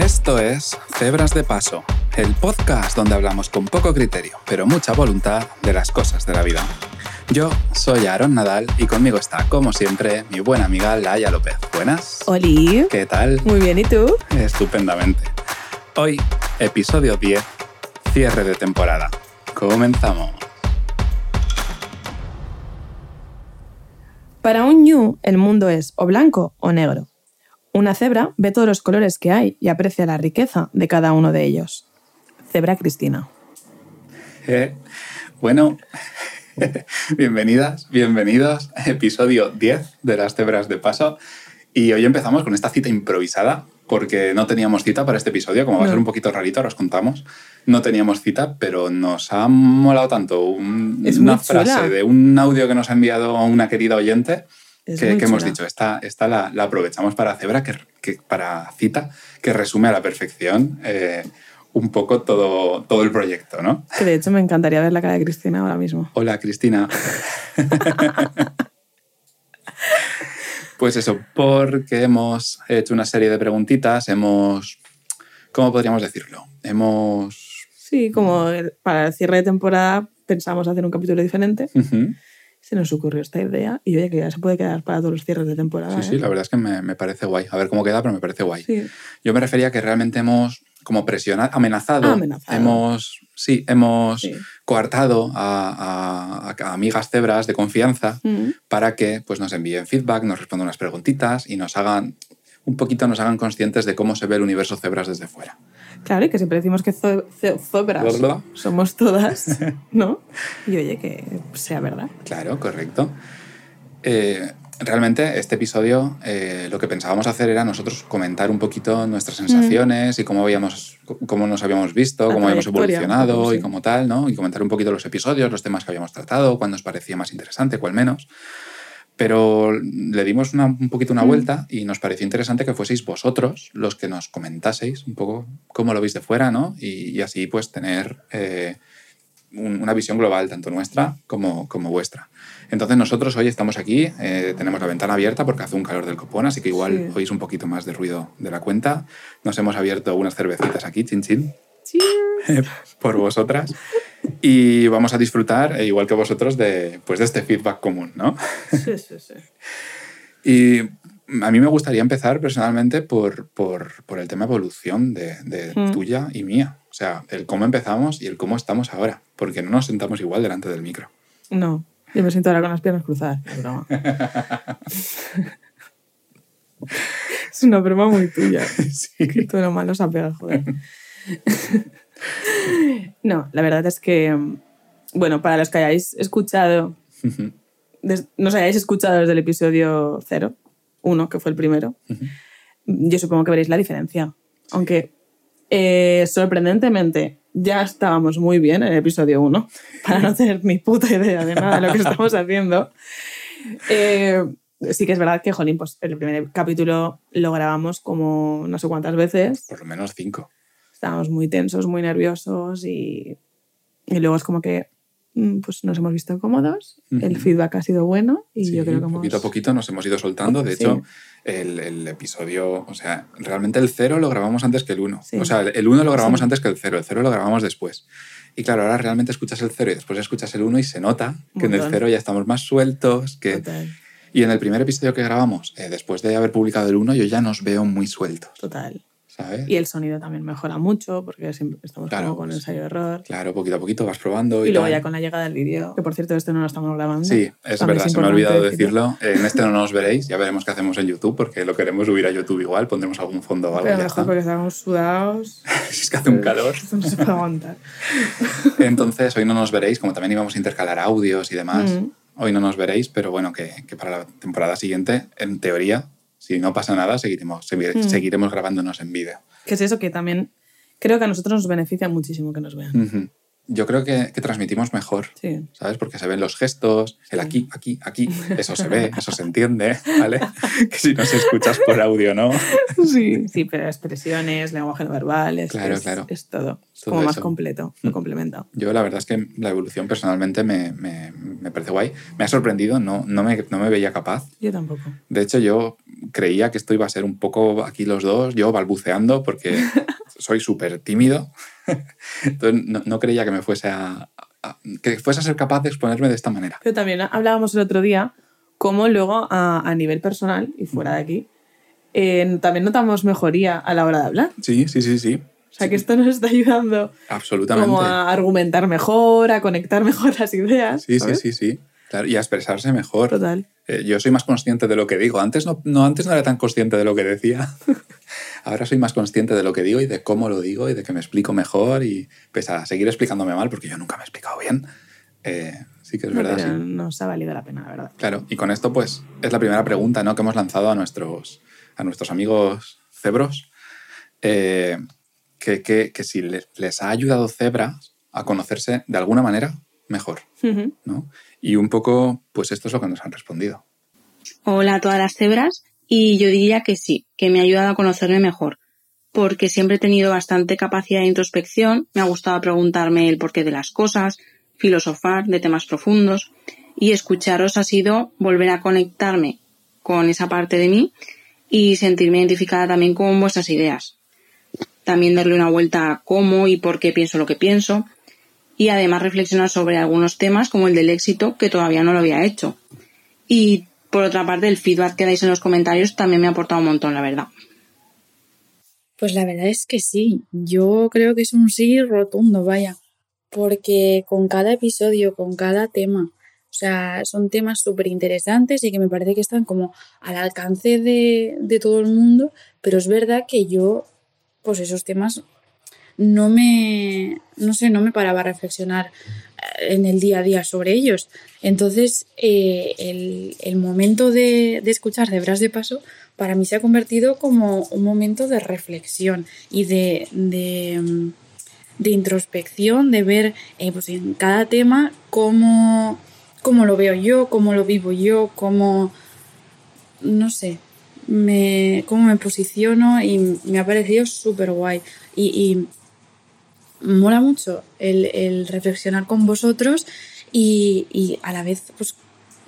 Esto es Cebras de Paso, el podcast donde hablamos con poco criterio, pero mucha voluntad de las cosas de la vida. Yo soy Aaron Nadal y conmigo está, como siempre, mi buena amiga Laia López. Buenas. Oli. ¿Qué tal? Muy bien, ¿y tú? Estupendamente. Hoy, episodio 10, cierre de temporada. Comenzamos. Para un ñu, el mundo es o blanco o negro. Una cebra ve todos los colores que hay y aprecia la riqueza de cada uno de ellos. Cebra Cristina. Eh, bueno, bienvenidas, bienvenidos. Episodio 10 de las cebras de paso. Y hoy empezamos con esta cita improvisada, porque no teníamos cita para este episodio, como va a No. ser un poquito rarito, ahora os contamos. No teníamos cita, pero nos ha molado tanto un- una frase de un audio que nos ha enviado una querida oyente Es que, hemos dicho, esta, esta la, la aprovechamos para cebra, que, que- para cita, que resume a la perfección eh, un poco todo, todo el proyecto, ¿no? Que de hecho me encantaría ver la cara de Cristina ahora mismo. Hola, Cristina. pues eso, porque hemos hecho una serie de preguntitas, hemos... ¿Cómo podríamos decirlo? Hemos... Sí, como para el cierre de temporada pensamos hacer un capítulo diferente. Ujú. Se nos ocurrió esta idea y oye, que ya se puede quedar para todos los cierres de temporada. Sí, sí, ¿eh? la verdad es que me, me parece guay. A ver cómo queda, pero me parece guay. Sí. Yo me refería a que realmente hemos como presionado, amenazado, Ah, amenazado. hemos, sí, hemos Sí. coartado a, a- a amigas cebras de confianza Mm. para que pues, nos envíen feedback, nos respondan unas preguntitas y nos hagan un poquito nos hagan conscientes de cómo se ve el universo cebras desde fuera. Claro, y que siempre decimos que zo- bla. somos todas, ¿no? Y oye, que sea verdad. Claro, correcto. Eh, realmente este episodio eh, lo que pensábamos hacer era nosotros comentar un poquito nuestras sensaciones y cómo, habíamos, cómo nos habíamos visto, La cómo habíamos evolucionado y como tal, ¿no? Y comentar un poquito los episodios, los temas que habíamos tratado, cuál nos parecía más interesante, cuál menos. Pero le dimos una- un poquito una Mm. vuelta y nos pareció interesante que fueseis vosotros los que nos comentaseis un poco cómo lo veis de fuera, ¿no? Y, y así pues tener eh, un- una visión global, tanto nuestra como, como vuestra. Entonces nosotros hoy estamos aquí, eh, tenemos la ventana abierta porque hace un calor del copón, así que igual Sí. oís un poquito más de ruido de la cuenta. Nos hemos abierto unas cervecitas aquí, chin chin, Cheers. por vosotras. Y vamos a disfrutar, eh, igual que vosotros, de, pues, de este feedback común, ¿no? Sí, sí, sí. Y a mí me gustaría empezar personalmente por, por, por el tema evolución de, de Mm. tuya y mía. O sea, el cómo empezamos y el cómo estamos ahora, porque no nos sentamos igual delante del micro. No, yo me siento ahora con las piernas cruzadas. Es broma. es una broma muy tuya. Que todo lo malo se apega, joder. no, la verdad es que, bueno, para los que hayáis escuchado, des- nos hayáis escuchado desde el episodio 0, uno, que fue el primero, yo supongo que veréis la diferencia. Aunque, eh, sorprendentemente, ya estábamos muy bien en el episodio 1, para no tener ni puta idea de nada de lo que estamos haciendo. Eh, sí que es verdad que, jolín, pues el primer capítulo lo grabamos como no sé cuántas veces. Por lo menos cinco. Estábamos muy tensos, muy nerviosos y, y luego es como que mm, pues nos hemos visto cómodos, el feedback ha sido bueno y Sí, yo creo que hemos... poquito a poquito nos hemos ido soltando. De Sí. hecho, el, el episodio, o sea, realmente el cero lo grabamos antes que el uno. Sí. O sea, el uno lo grabamos antes que el cero, el cero lo grabamos después. Y claro, ahora realmente escuchas el cero y después escuchas el uno y se nota que en el cero ya estamos más sueltos. Que... Total, Y en el primer episodio que grabamos, eh, después de haber publicado el uno, yo ya nos veo muy sueltos, total. ¿Sabes? Y el sonido también mejora mucho porque siempre estamos Claro, como con ensayo-error. Claro, poquito a poquito vas probando. Y, Y luego tal. ya con la llegada del vídeo, que por cierto esto no lo estamos grabando. Sí, es También verdad, es se me ha olvidado decirlo. En este no nos veréis, ya veremos qué hacemos en YouTube, porque lo queremos subir a YouTube igual, pondremos algún fondo o algo. Pero mejor porque estamos sudados. Es que hace un calor. Esto no se puede aguantar. Entonces, hoy no nos veréis, como también íbamos a intercalar audios y demás. Mm. Hoy no nos veréis, pero bueno, que, que para la temporada siguiente, en teoría, si no pasa nada, seguiremos, segui- Mm. seguiremos grabándonos en vídeo. Que es eso que también creo que a nosotros nos beneficia muchísimo que nos vean. Yo creo que, que transmitimos mejor, Sí. ¿sabes? Porque se ven los gestos, el aquí, aquí, aquí, eso se ve, eso se entiende, ¿vale? Que si no se escuchas por audio, ¿no? Sí, sí, pero expresiones, lenguaje no verbal, es, Claro, es, claro. es todo. Es Todo como más eso. completo, lo Mm. complementa. Yo la verdad es que la evolución personalmente me, me, me parece guay. Me ha sorprendido, no, no, me, no me veía capaz. Yo tampoco. De hecho, yo creía que esto iba a ser un poco aquí los dos, yo balbuceando, porque soy súper tímido. Entonces, no, no creía que me fuese a, a- que fuese a ser capaz de exponerme de esta manera. Pero también hablábamos el otro día cómo luego a, a nivel personal y fuera de aquí eh, también notamos mejoría a la hora de hablar. Sí, sí, sí, sí. O sea que esto nos está ayudando Absolutamente. como a argumentar mejor, a conectar mejor las ideas. Sí, sí, sí, sí. Claro, y a expresarse mejor. Total. Eh, yo soy más consciente de lo que digo. Antes no, no, antes no era tan consciente de lo que decía. Ahora soy más consciente de lo que digo y de cómo lo digo y de que me explico mejor y pese a seguir explicándome mal, porque yo nunca me he explicado bien. eh, sí que es No, verdad. pero sí. nos ha valido la pena, la verdad. Claro, y con esto pues es la primera pregunta ¿no? que hemos lanzado a nuestros, a nuestros amigos cebros. eh, que, que- que si les, les ha ayudado Cebras a conocerse de alguna manera mejor. ¿no? Y un poco, pues esto es lo que nos han respondido. Hola a todas las cebras y yo diría que sí, que me ha ayudado a conocerme mejor, porque siempre he tenido bastante capacidad de introspección, me ha gustado preguntarme el porqué de las cosas, filosofar de temas profundos y escucharos ha sido volver a conectarme con esa parte de mí y sentirme identificada también con vuestras ideas. También darle una vuelta a cómo y por qué pienso lo que pienso y además reflexionar sobre algunos temas como el del éxito que todavía no lo había hecho. Y por otra parte, el feedback que dais en los comentarios también me ha aportado un montón, la verdad. Pues la verdad es que sí, yo creo que es un sí rotundo, vaya, porque con cada episodio, con cada tema, o sea, son temas súper interesantes y que me parece que están como al alcance de, de todo el mundo, pero es verdad que yo, pues esos temas no me, no sé, no me paraba a reflexionar eh, en el día a día sobre ellos. Entonces, eh, el, el momento de, de escuchar de Paso para mí se ha convertido como un momento de reflexión y de, de, mm, introspección, de ver eh, pues en cada tema cómo, cómo lo veo yo, cómo lo vivo yo, cómo, no sé, me, cómo me posiciono y me ha parecido súper guay. Y mola mucho el, el reflexionar con vosotros y, y a la vez pues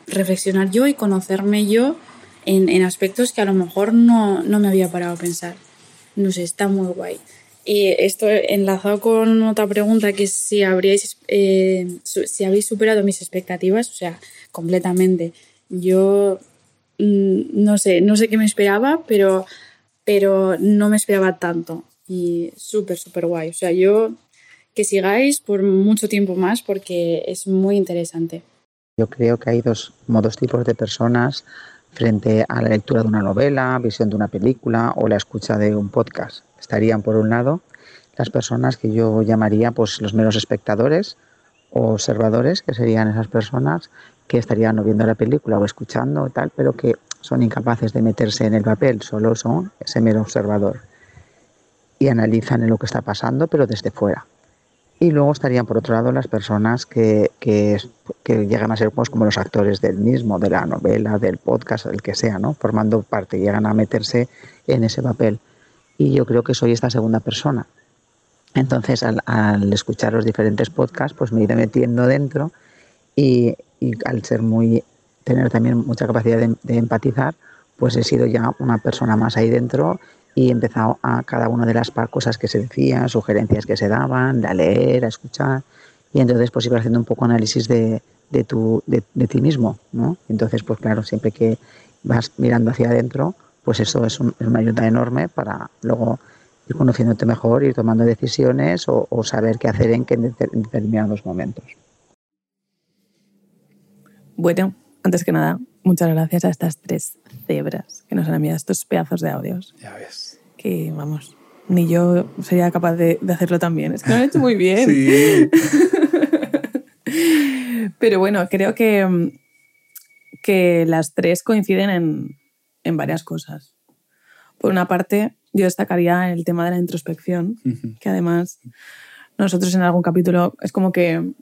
reflexionar yo y conocerme yo en, en aspectos que a lo mejor no, no me había parado a pensar. No sé, está muy guay. Y esto enlazado con otra pregunta que si habríais eh, si habéis superado mis expectativas, o sea, completamente. Yo mm, no sé, no sé qué me esperaba, pero, pero no me esperaba tanto. Y súper, súper guay. O sea, yo que sigáis por mucho tiempo más porque es muy interesante. Yo creo que hay dos, como dos tipos de personas frente a la lectura de una novela, visión de una película o la escucha de un podcast. Estarían, por un lado, las personas que yo llamaría pues, los meros espectadores o observadores, que serían esas personas que estarían o viendo la película o escuchando y tal, pero que son incapaces de meterse en el papel, solo son ese mero observador y analizan en lo que está pasando, pero desde fuera. Y luego estarían, por otro lado, las personas que, que, que llegan a ser pues, como los actores del mismo, de la novela, del podcast, el que sea, ¿no? formando parte, llegan a meterse en ese papel. Y yo creo que soy esta segunda persona. Entonces, al, al escuchar los diferentes podcasts, pues me he ido metiendo dentro y, y al ser muy, tener también mucha capacidad de, de empatizar, pues he sido ya una persona más ahí dentro y he empezado a cada una de las cosas que se decían, sugerencias que se daban, a leer, a escuchar, y entonces pues iba haciendo un poco análisis de, de, tu, de, ti mismo, ¿no? Entonces, pues claro, siempre que vas mirando hacia adentro, pues eso es, un- es una ayuda enorme para luego ir conociéndote mejor, ir tomando decisiones o, saber qué hacer en, deter- en determinados momentos. Bueno, antes que nada, muchas gracias a estas tres cebras que nos han enviado estos pedazos de audios. Ya ves. Que, vamos, ni yo sería capaz de, de hacerlo tan bien. Es que lo han hecho muy bien. Sí. Pero bueno, creo que, que las tres coinciden en, en varias cosas. Por una parte, yo destacaría el tema de la introspección, que además nosotros en algún capítulo es como que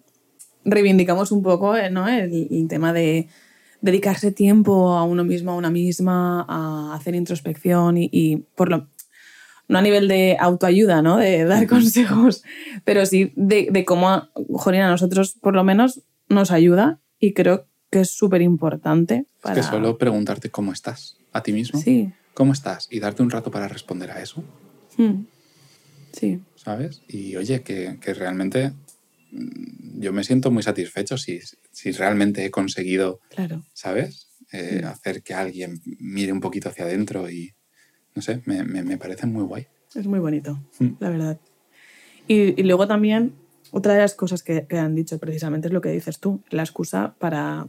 reivindicamos un poco eh, ¿no? el, el tema de dedicarse tiempo a uno mismo, a una misma, a hacer introspección y, y por lo, no a nivel de autoayuda, ¿no? De dar consejos, pero sí de, de cómo, Jorina, a nosotros por lo menos nos ayuda y creo que es súper importante. Es que solo preguntarte cómo estás a ti mismo. Sí. ¿Cómo estás? Y darte un rato para responder a eso. Mm. Sí. ¿Sabes? Y oye, que, que realmente yo me siento muy satisfecho si, si realmente he conseguido, Claro. ¿sabes? Eh, Mm. hacer que alguien mire un poquito hacia adentro y, no sé, me, me, me parece muy guay. Es muy bonito, Mm. la verdad. Y, y luego también, otra de las cosas que, que han dicho precisamente es lo que dices tú, la excusa para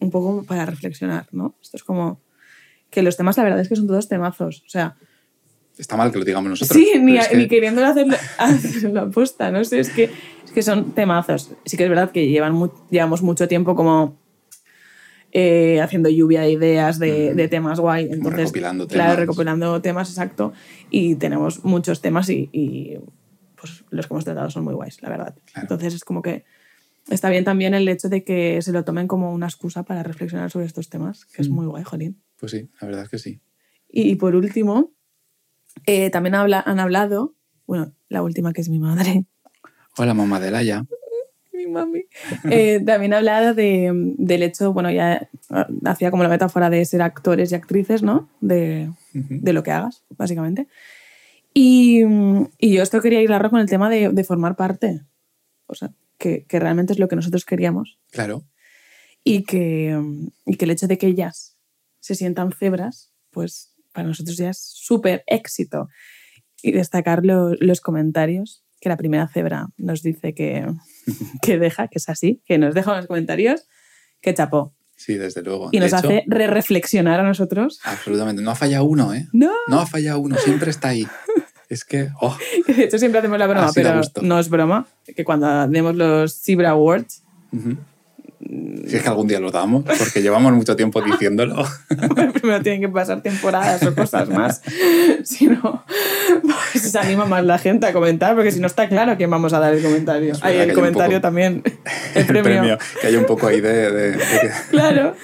un poco para reflexionar, ¿no? Esto es como que los temas, la verdad es que son todos temazos. O sea, Está mal que lo digamos nosotros. sí, ni, que- ni queriendo hacerlo, hacerlo aposta, no sé, es que, es que son temazos. Sí que es verdad que llevan llevamos mucho tiempo como eh, haciendo lluvia de ideas de, temas guay. Entonces, recopilando Claro, temas. recopilando temas, exacto. Y tenemos muchos temas y, y, pues los que hemos tratado son muy guays, la verdad. Claro. Entonces es como que está bien también el hecho de que se lo tomen como una excusa para reflexionar sobre estos temas, que es Mm. muy guay, Jolín. Pues sí, la verdad es que sí. Y, y por último, eh, también habla, han hablado, bueno, la última que es mi madre, Hola, mamá de Laia. mi mami, eh, también ha hablado de, del hecho, bueno, ya eh, hacía como la metáfora de ser actores y actrices, ¿no? De, de lo que hagas, básicamente. Y, y yo esto quería hilarlo con el tema de, de formar parte, o sea, que, que realmente es lo que nosotros queríamos Claro, y que, y que el hecho de que ellas se sientan cebras, pues para nosotros ya es súper éxito. Y destacar lo- los comentarios, que la primera cebra nos dice que, que deja, que es así, que nos deja en los comentarios, que chapó. sí, desde luego. Y De nos hecho, hace re-reflexionar a nosotros. Absolutamente. No ha fallado uno, ¿eh? No, No ha fallado uno, siempre está ahí. Es que, oh, de hecho siempre hacemos la broma, pero no es broma, que cuando demos los Zebra Awards. Si es que algún día lo damos, porque llevamos mucho tiempo diciéndolo. primero tienen que pasar temporadas o cosas más. Si no, pues se anima más la gente a comentar, porque si no está claro quién vamos a dar el comentario. El hay un comentario poco- también. El premio. Que haya un poco ahí de... de- de que- Claro.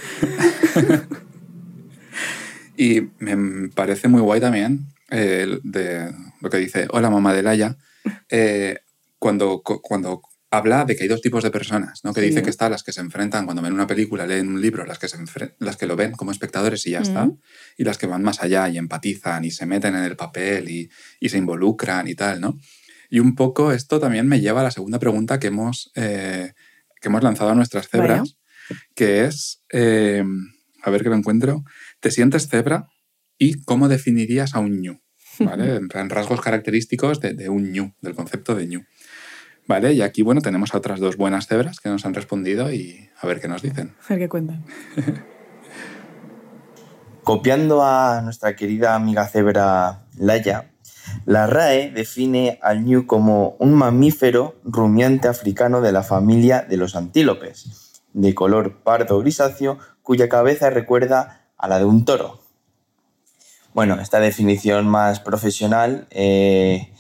Y me parece muy guay también eh, el de lo que dice, hola mamá de Laia, eh, cuando, cu- cuando habla de que hay dos tipos de personas, ¿no? que Sí. dice que están las que se enfrentan cuando ven una película, leen un libro, las que, se las que lo ven como espectadores y ya está, y las que van más allá y empatizan y se meten en el papel y, y se involucran y tal, ¿no? Y un poco esto también me lleva a la segunda pregunta que hemos, eh, que hemos lanzado a nuestras cebras, que es, eh, a ver que lo encuentro, ¿te sientes cebra? ¿Y cómo definirías a un ñu? ¿Vale? En plan, rasgos característicos de, de un ñu, del concepto de ñu. ¿Vale? Y aquí, bueno, tenemos a otras dos buenas cebras que nos han respondido y a ver qué nos dicen. A ver qué cuentan. Copiando a nuestra querida amiga cebra Laia, la RAE define al ñu como un mamífero rumiante africano de la familia de los antílopes, de color pardo grisáceo, cuya cabeza recuerda a la de un toro. Bueno, esta definición más profesional eh,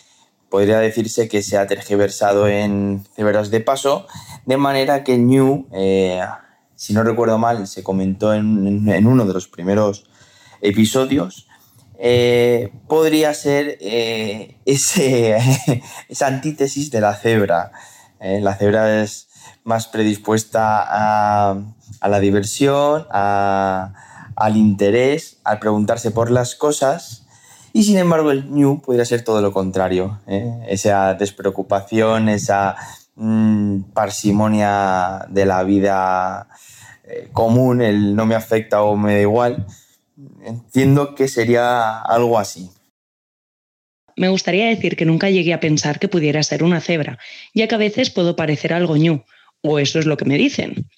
podría decirse que se ha tergiversado en cebras de paso, de manera que ñu, eh, si no recuerdo mal, se comentó en, uno de los primeros episodios, eh, podría ser eh, ese, esa antítesis de la cebra. La cebra es más predispuesta a, la diversión, al interés, al preguntarse por las cosas. Y sin embargo, el ñu podría ser todo lo contrario. ¿eh? Esa despreocupación, esa mm, parsimonia de la vida eh, común, el no me afecta o me da igual. Entiendo que sería algo así. Me gustaría decir que nunca llegué a pensar que pudiera ser una cebra, ya que a veces puedo parecer algo ñu, o eso es lo que me dicen.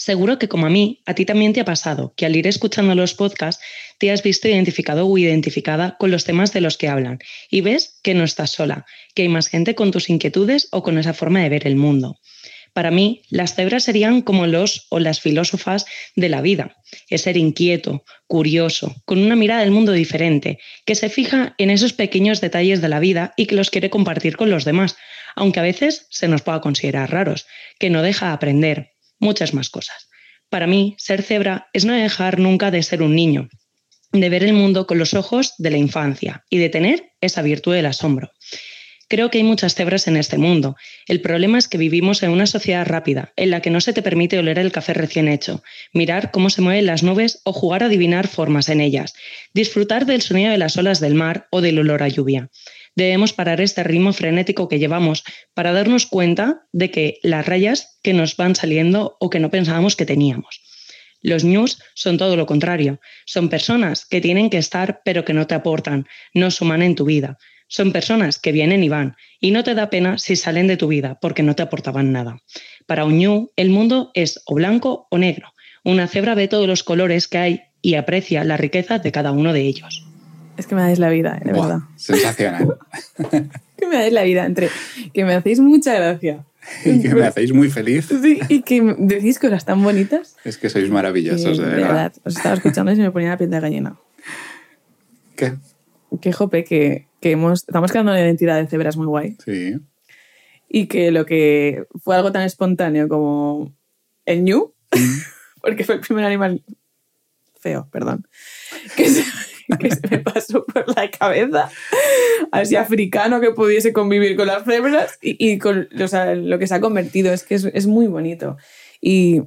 Seguro que como a mí, a ti también te ha pasado que al ir escuchando los podcasts te has visto identificado o identificada con los temas de los que hablan y ves que no estás sola, que hay más gente con tus inquietudes o con esa forma de ver el mundo. Para mí, las cebras serían como los o las filósofas de la vida. Es ser inquieto, curioso, con una mirada del mundo diferente, que se fija en esos pequeños detalles de la vida y que los quiere compartir con los demás, aunque a veces se nos pueda considerar raros, que no deja aprender muchas más cosas. Para mí, ser cebra es no dejar nunca de ser un niño, de ver el mundo con los ojos de la infancia y de tener esa virtud del asombro. Creo que hay muchas cebras en este mundo. El problema es que vivimos en una sociedad rápida, en la que no se te permite oler el café recién hecho, mirar cómo se mueven las nubes o jugar a adivinar formas en ellas, disfrutar del sonido de las olas del mar o del olor a lluvia. Debemos parar este ritmo frenético que llevamos para darnos cuenta de que las rayas que nos van saliendo o que no pensábamos que teníamos. Los news son todo lo contrario. Son personas que tienen que estar pero que no te aportan, no suman en tu vida. Son personas que vienen y van, y no te da pena si salen de tu vida porque no te aportaban nada. Para un ñu, el mundo es o blanco o negro. Una cebra ve todos los colores que hay y aprecia la riqueza de cada uno de ellos. Es que me dais la vida, de Buah, verdad. sensacional. Que me dais la vida entre que me hacéis mucha gracia. y que me hacéis muy feliz. Sí, y que decís cosas tan bonitas. Es que sois maravillosos, que, de verdad. Os estaba escuchando y se me ponía la piel de gallina. ¿Qué? Que jope, que, que hemos, estamos creando una identidad de cebras muy guay. Sí. Y que lo que fue algo tan espontáneo como el ñu, porque fue el primer animal feo, perdón, que se, que se me pasó por la cabeza, así africano que pudiese convivir con las cebras y, y con o sea, lo que se ha convertido, es que es, es muy bonito. Y,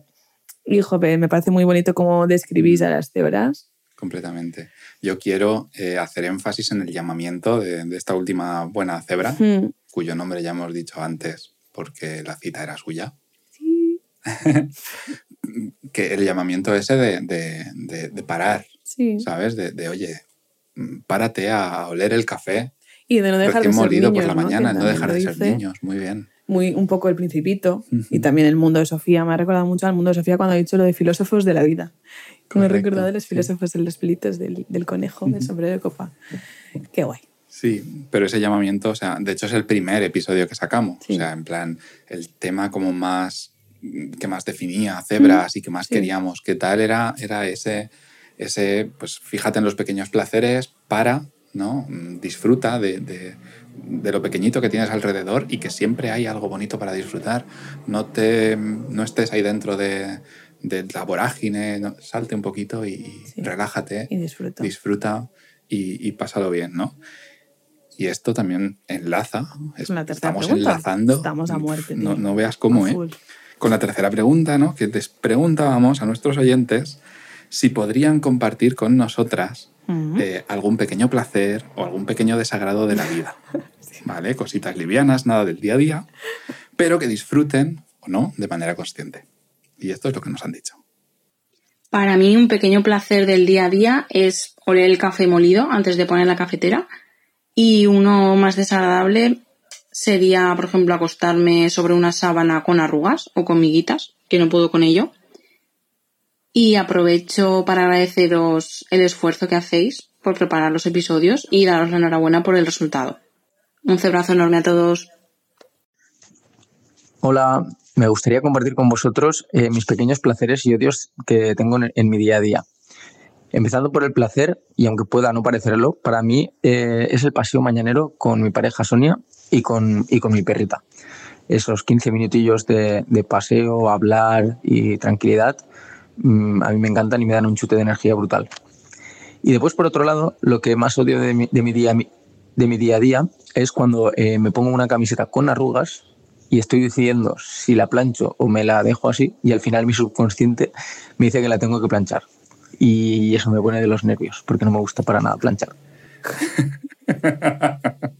y jope, me parece muy bonito cómo describís a las cebras. Completamente. Yo quiero eh, hacer énfasis en el llamamiento de, de esta última buena cebra, Hmm. cuyo nombre ya hemos dicho antes porque la cita era suya. que el llamamiento ese de- de parar, Sí. ¿sabes? De, de, oye, mm, párate a oler el café Y de no dejar de ser molido niños, por la ¿no? mañana, no dejar de ser niños. Muy bien. muy un poco el principito Ujú. y también el mundo de Sofía. Me ha recordado mucho al mundo de Sofía cuando ha dicho lo de filósofos de la vida. Me he Correcto, recordado de los sí. filósofos de los pelitos del, del conejo, del sombrero de copa. Qué guay. Sí, pero ese llamamiento, o sea, de hecho es el primer episodio que sacamos. Sí. O sea, en plan, el tema como más que más definía cebras y que más sí. queríamos que tal era, era ese, ese, pues fíjate en los pequeños placeres para, ¿no? Mm, Disfruta de, de- de lo pequeñito que tienes alrededor y que siempre hay algo bonito para disfrutar. No, te, no estés ahí dentro de, de la vorágine, no, salte un poquito y Sí. relájate Y disfruto. disfruta y, y pásalo bien, ¿no? Y esto también enlaza. Es tercera Estamos pregunta. enlazando. Estamos a muerte, No, no veas cómo, ¿eh? Con la tercera pregunta, ¿no? Que les preguntábamos a nuestros oyentes si podrían compartir con nosotras Ujú. eh, algún pequeño placer o algún pequeño desagrado de la vida. ¿Vale? Cositas livianas, nada del día a día, pero que disfruten o no de manera consciente. Y esto es lo que nos han dicho. Para mí un pequeño placer del día a día es oler el café molido antes de poner la cafetera y uno más desagradable sería, por ejemplo, acostarme sobre una sábana con arrugas o con miguitas, que no puedo con ello. Y aprovecho para agradeceros el esfuerzo que hacéis por preparar los episodios y daros la enhorabuena por el resultado. Un cebrazo enorme a todos. Hola, me gustaría compartir con vosotros eh, mis pequeños placeres y odios que tengo en, mi día a día. Empezando por el placer, y aunque pueda no parecerlo, para mí eh, es el paseo mañanero con mi pareja Sonia y con, y con mi perrita. Esos 15 minutillos de, paseo, hablar y tranquilidad, a mí me encantan y me dan un chute de energía brutal. Y después, por otro lado, lo que más odio de mi, de mi día, de mi día a día es cuando eh, me pongo una camiseta con arrugas y estoy decidiendo si la plancho o me la dejo así y al final mi subconsciente me dice que la tengo que planchar. Y eso me pone de los nervios porque no me gusta para nada planchar.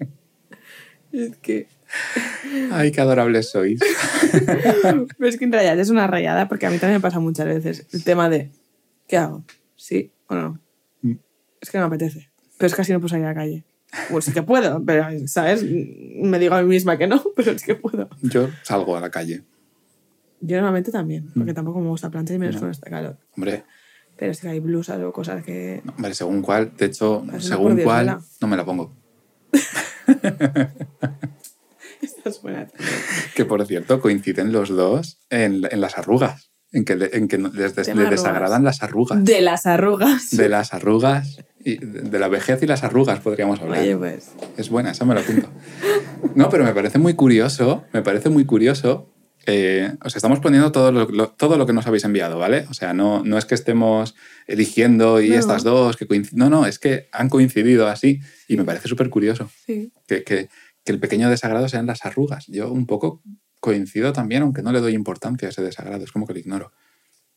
Es que... Ay, qué adorables sois. Pero es que en realidad es una rayada porque a mí también me pasa muchas veces el tema de ¿qué hago? ¿Sí o no? Mm. Es que no me apetece. Pero es que así no puedo salir a la calle. Pues sí que puedo, pero, ¿sabes? Me digo a mí misma que no, pero es que puedo. Yo salgo a la calle. Yo normalmente también, porque Mm. tampoco me gusta planchar y menos con este calor. Hombre, Pero es que hay blusas o cosas que... no, hombre, según cuál, de hecho, según cuál, no me la pongo. Esta es buena. Que por cierto, coinciden los dos en, en las arrugas. En que, en les, des- desagradan las arrugas. De las arrugas. De las arrugas. Y de la vejez y las arrugas podríamos hablar. Oye, pues. Es buena, esa me la apunto. No, pero me parece muy curioso, me parece muy curioso. eh, os estamos poniendo todo lo, lo- todo lo que nos habéis enviado, ¿vale? O sea, no, no es que estemos eligiendo y No. estas dos que coinciden. No, no, es que han coincidido así y me parece súper curioso Sí. que, que- que el pequeño desagrado sean las arrugas. Yo un poco coincido también, aunque no le doy importancia a ese desagrado, es como que lo ignoro.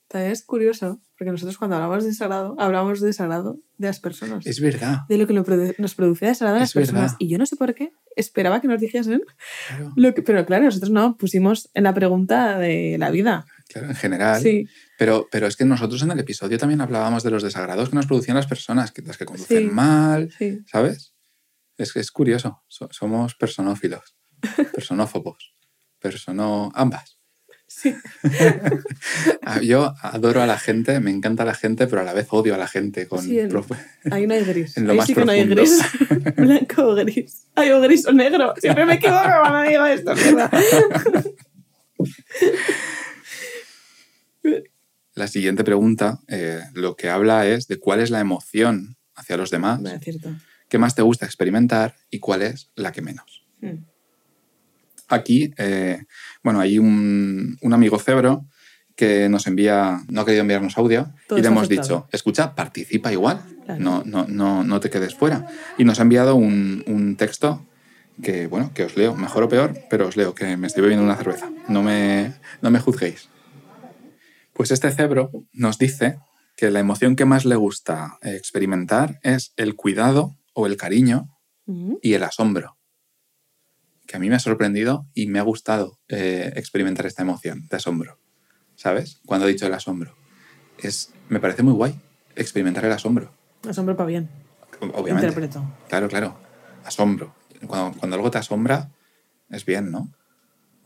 También es curioso, porque nosotros cuando hablamos de desagrado, hablamos de desagrado de las personas. Es verdad. de lo que nos producía desagrado a las Es personas. verdad. Y yo no sé por qué esperaba que nos dijesen Claro, lo que. Pero claro, nosotros no pusimos en la pregunta de la vida. claro, en general. Sí, Pero, pero es que nosotros en el episodio también hablábamos de los desagrados que nos producían las personas, que las que conducen Sí. mal, sí. ¿sabes? Es que es curioso. So- somos personófilos, personófobos, personó ambas. Sí. Ah, Yo adoro a la gente, me encanta la gente, pero a la vez odio a la gente con Sí, no hay gris. En lo Ahí más sí que no hay gris. Blanco o gris. Ay, o gris o negro. Siempre me equivoco cuando digo esto. La siguiente pregunta eh, lo que habla es de cuál es la emoción hacia los demás, Bueno, es cierto. Qué más te gusta experimentar y cuál es la que menos. Mm. Aquí, eh, bueno, hay un, un amigo cebro que nos envía, no ha querido enviarnos audio Todo y le hemos aceptado. dicho, escucha, participa igual, Claro. no, no, no, no te quedes fuera. Y nos ha enviado un, un texto que, bueno, que os leo, mejor o peor, pero os leo, que me estoy bebiendo una cerveza. No me, no me juzguéis. Pues este cebro nos dice que la emoción que más le gusta experimentar es el cuidado o el cariño y el asombro. Que a mí me ha sorprendido y me ha gustado eh, experimentar esta emoción de asombro. ¿Sabes? Cuando he dicho el asombro. Es, me parece muy guay experimentar el asombro. Asombro para bien. Obviamente. Interpreto. Claro, claro. Asombro. Cuando, cuando algo te asombra, es bien, ¿no?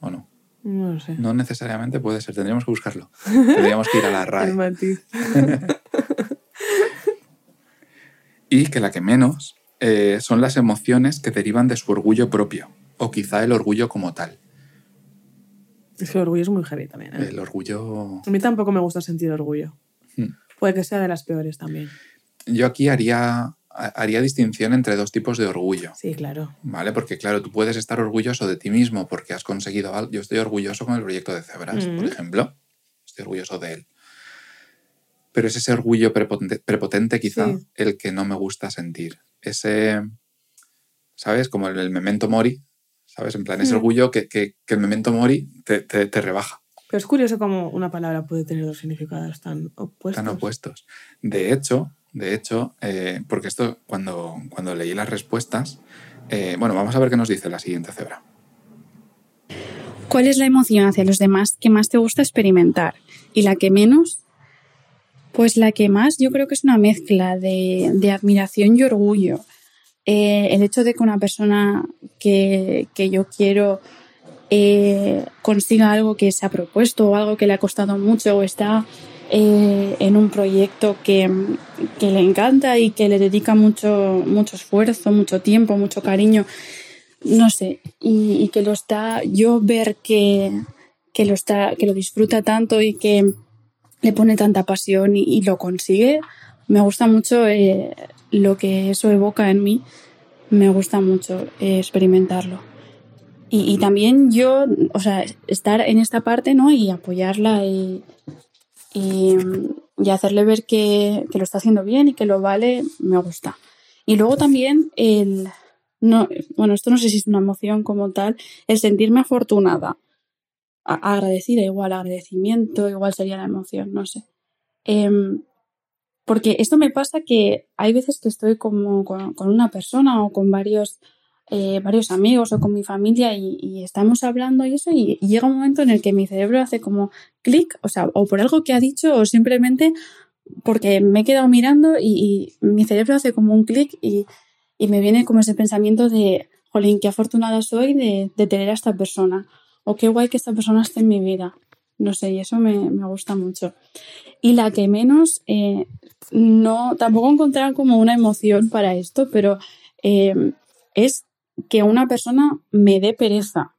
¿O no? No lo sé. No necesariamente puede ser. Tendríamos que buscarlo. Tendríamos que ir a la El RAE. matiz. Y que la que menos eh, son las emociones que derivan de su orgullo propio. O quizá el orgullo como tal. Es que el orgullo es muy heavy también. ¿eh? El orgullo... A mí tampoco me gusta sentir orgullo. Hmm. Puede que sea de las peores también. Yo aquí haría, haría distinción entre dos tipos de orgullo. Sí, claro. ¿Vale? Porque claro, tú puedes estar orgulloso de ti mismo porque has conseguido algo. Yo estoy orgulloso con el proyecto de Cebras, Mm. por ejemplo. Estoy orgulloso de él. Pero es ese orgullo prepotente, prepotente quizá Sí. el que no me gusta sentir. Ese, ¿sabes? Como el, el memento mori, ¿sabes? En plan, ese Mm. orgullo que, que- que el memento mori te, te- te rebaja, Pero es curioso cómo una palabra puede tener dos significados tan opuestos. tan opuestos. De hecho, de hecho, eh, porque esto cuando, cuando leí las respuestas, eh, bueno, vamos a ver qué nos dice la siguiente cebra. ¿Cuál es la emoción hacia los demás que más te gusta experimentar? ¿Y la que menos? Pues la que más yo creo que es una mezcla de, admiración y orgullo. Eh, el hecho de que una persona que, que yo quiero eh, consiga algo que se ha propuesto o algo que le ha costado mucho o está eh, en un proyecto que, que le encanta y que le dedica mucho, mucho esfuerzo, mucho tiempo, mucho cariño, no sé, y, y que lo está, yo ver que, que lo está, que lo disfruta tanto y que le pone tanta pasión y, lo consigue, me gusta mucho eh, lo que eso evoca en mí, me gusta mucho eh, experimentarlo. Y, también yo, o sea, estar en esta parte, ¿no? Y apoyarla y, y, y hacerle ver que, que lo está haciendo bien y que lo vale, me gusta. Y luego también el, no, bueno, esto no sé si es una emoción como tal, el sentirme afortunada, agradecida, igual agradecimiento, igual sería la emoción, no sé. Em, porque esto me pasa que hay veces que estoy como con, con una persona o con varios, eh, varios amigos o con mi familia y, y estamos hablando y eso y, y llega un momento en el que mi cerebro hace como clic, o sea, o por algo que ha dicho o simplemente porque me he quedado mirando y, y mi cerebro hace como un clic y me viene como ese pensamiento de, jolín, qué afortunada soy de, de tener a esta persona o qué guay que esta persona esté en mi vida. No sé, y eso me, me gusta mucho. Y la que menos, eh, no, tampoco encontrar como una emoción para esto, pero eh, es que una persona me dé pereza.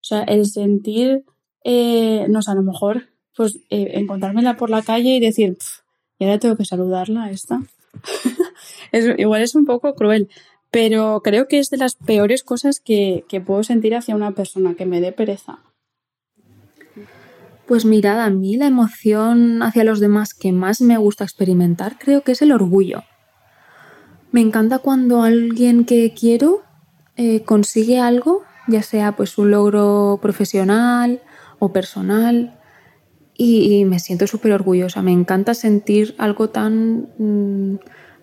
O sea, el sentir, eh, no sé, a lo mejor, pues eh, encontrármela por la calle y decir, y ahora tengo que saludarla a esta. es, igual es un poco cruel, pero creo que es de las peores cosas que, que puedo sentir hacia una persona, que me dé pereza. Pues mirad, a mí la emoción hacia los demás que más me gusta experimentar creo que es el orgullo. Me encanta cuando alguien que quiero eh, consigue algo, ya sea pues un logro profesional o personal, y, me siento súper orgullosa. Me encanta sentir algo tan mm,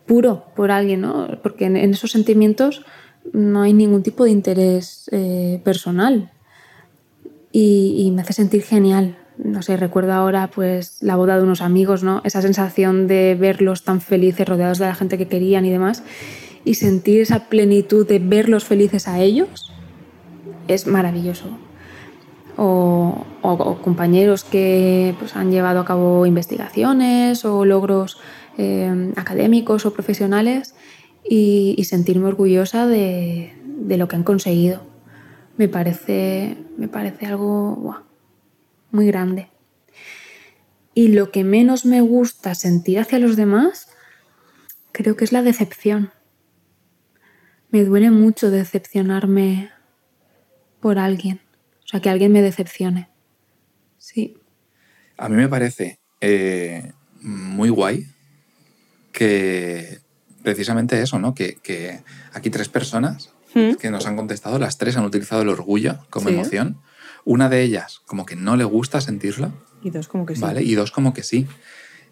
puro por alguien, ¿no? Porque en, en, esos sentimientos no hay ningún tipo de interés eh, personal. Y, me hace sentir genial no sé, recuerdo ahora pues la boda de unos amigos, ¿no? Esa sensación de verlos tan felices, rodeados de la gente que querían y demás, y sentir esa plenitud de verlos felices a ellos, es maravilloso. O, o, o compañeros que pues, han llevado a cabo investigaciones o logros eh, académicos o profesionales y, sentirme orgullosa de, lo que han conseguido. Me parece, me parece algo... Muy grande. Y lo que menos me gusta sentir hacia los demás, creo que es la decepción. Me duele mucho decepcionarme por alguien. O sea, que alguien me decepcione. Sí. A mí me parece eh, muy guay que precisamente eso, ¿no? Que, que aquí tres personas ¿Mm? que nos han contestado, las tres han utilizado el orgullo como sí. emoción una de ellas como que no le gusta sentirla. Y dos como que sí. ¿Vale? Y dos como que sí.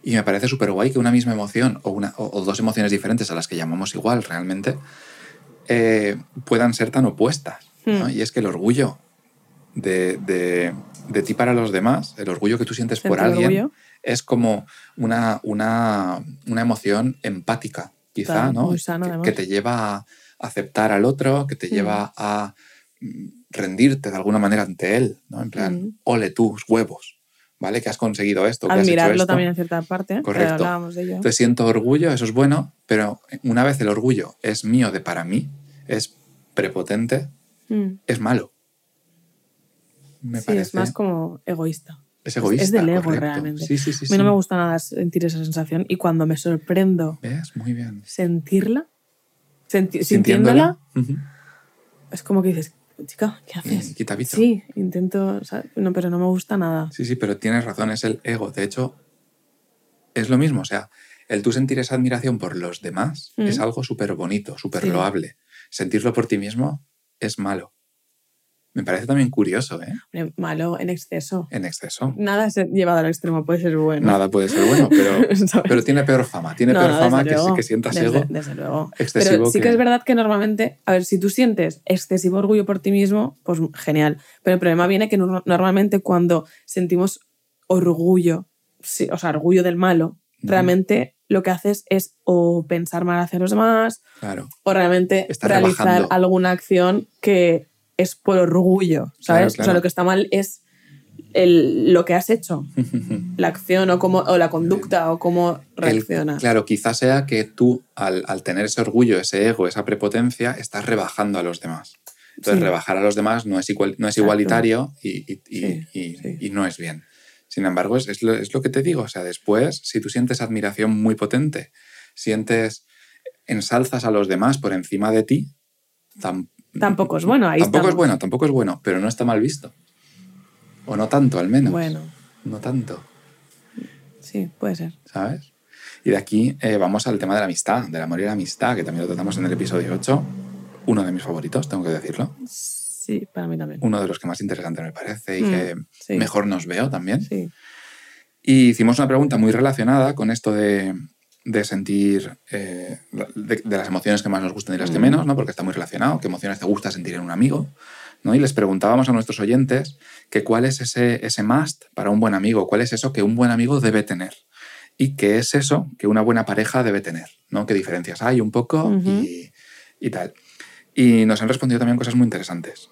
Y me parece súper guay que una misma emoción o, una, o, o, dos emociones diferentes a las que llamamos igual realmente eh, puedan ser tan opuestas. ¿no? Y es que el orgullo de, de, de, ti para los demás, el orgullo que tú sientes por alguien, orgullo? Es como una, una, una emoción empática, quizá, claro, ¿no? Sano, que, que, te lleva a aceptar al otro, que te hmm. lleva a rendirte de alguna manera ante él, ¿no? En plan, mm. ole tus huevos, ¿vale? Que has conseguido esto. Que Admirarlo has hecho esto. también en cierta parte. Correcto. Hablábamos de ello. Entonces siento orgullo, eso es bueno, pero una vez el orgullo es mío de para mí, es prepotente, mm. es malo. Me sí, parece. es más como egoísta. Es egoísta. Es del ego correcto. realmente. Sí, sí, sí, a mí no me gusta nada sentir esa sensación y cuando me sorprendo ¿Ves? Muy bien. sentirla, senti sintiéndola, uh -huh. es como que dices, chica, ¿qué haces? Quitavito. Sí, intento, no, pero no me gusta nada. Sí, sí, pero tienes razón, es el ego. De hecho, es lo mismo, o sea, el tú sentir esa admiración por los demás mm. es algo súper bonito, súper loable. Sentirlo por ti mismo es malo. Me parece también curioso, ¿eh? Malo en exceso. En exceso. Nada es llevado al extremo puede ser bueno. Nada puede ser bueno, pero, pero tiene peor fama. Tiene no, peor fama que, que sientas desde, ego. Desde luego. Excesivo pero sí que... que es verdad que normalmente, a ver, si tú sientes excesivo orgullo por ti mismo, pues genial. Pero el problema viene que no, normalmente cuando sentimos orgullo, sí, o sea, orgullo del malo, realmente lo que haces es o pensar mal hacia los demás, claro. o realmente Está realizar rebajando. alguna acción que es por orgullo, ¿sabes? Claro, claro. O sea, lo que está mal es el, lo que has hecho, la acción o, cómo, o la conducta o cómo reaccionas. El, claro, quizás sea que tú, al, al, tener ese orgullo, ese ego, esa prepotencia, estás rebajando a los demás. Entonces, sí. rebajar a los demás no es, igual, no es igualitario y, y, y, sí, y, no es bien. Sin embargo, es, es, lo, es lo que te digo. O sea, después, si tú sientes admiración muy potente, sientes ensalzas a los demás por encima de ti, Tampoco es bueno, ahí Tampoco estamos. es bueno, tampoco es bueno, pero no está mal visto. O no tanto, al menos. Bueno. No tanto. Sí, puede ser. ¿Sabes? Y de aquí eh, vamos al tema de la amistad, del amor y la amistad, que también lo tratamos en el episodio 8. Uno de mis favoritos, tengo que decirlo. Sí, para mí también. Uno de los que más interesante me parece y mm, que sí. mejor nos veo también. Sí. Y hicimos una pregunta muy relacionada con esto de, de sentir, eh, de, de, las emociones que más nos gustan y las que menos, ¿no? porque está muy relacionado, qué emociones te gusta sentir en un amigo. ¿no? Y les preguntábamos a nuestros oyentes que cuál es ese, ese must para un buen amigo, cuál es eso que un buen amigo debe tener y qué es eso que una buena pareja debe tener, ¿no? qué diferencias hay un poco uh -huh. y, y, tal. Y nos han respondido también cosas muy interesantes.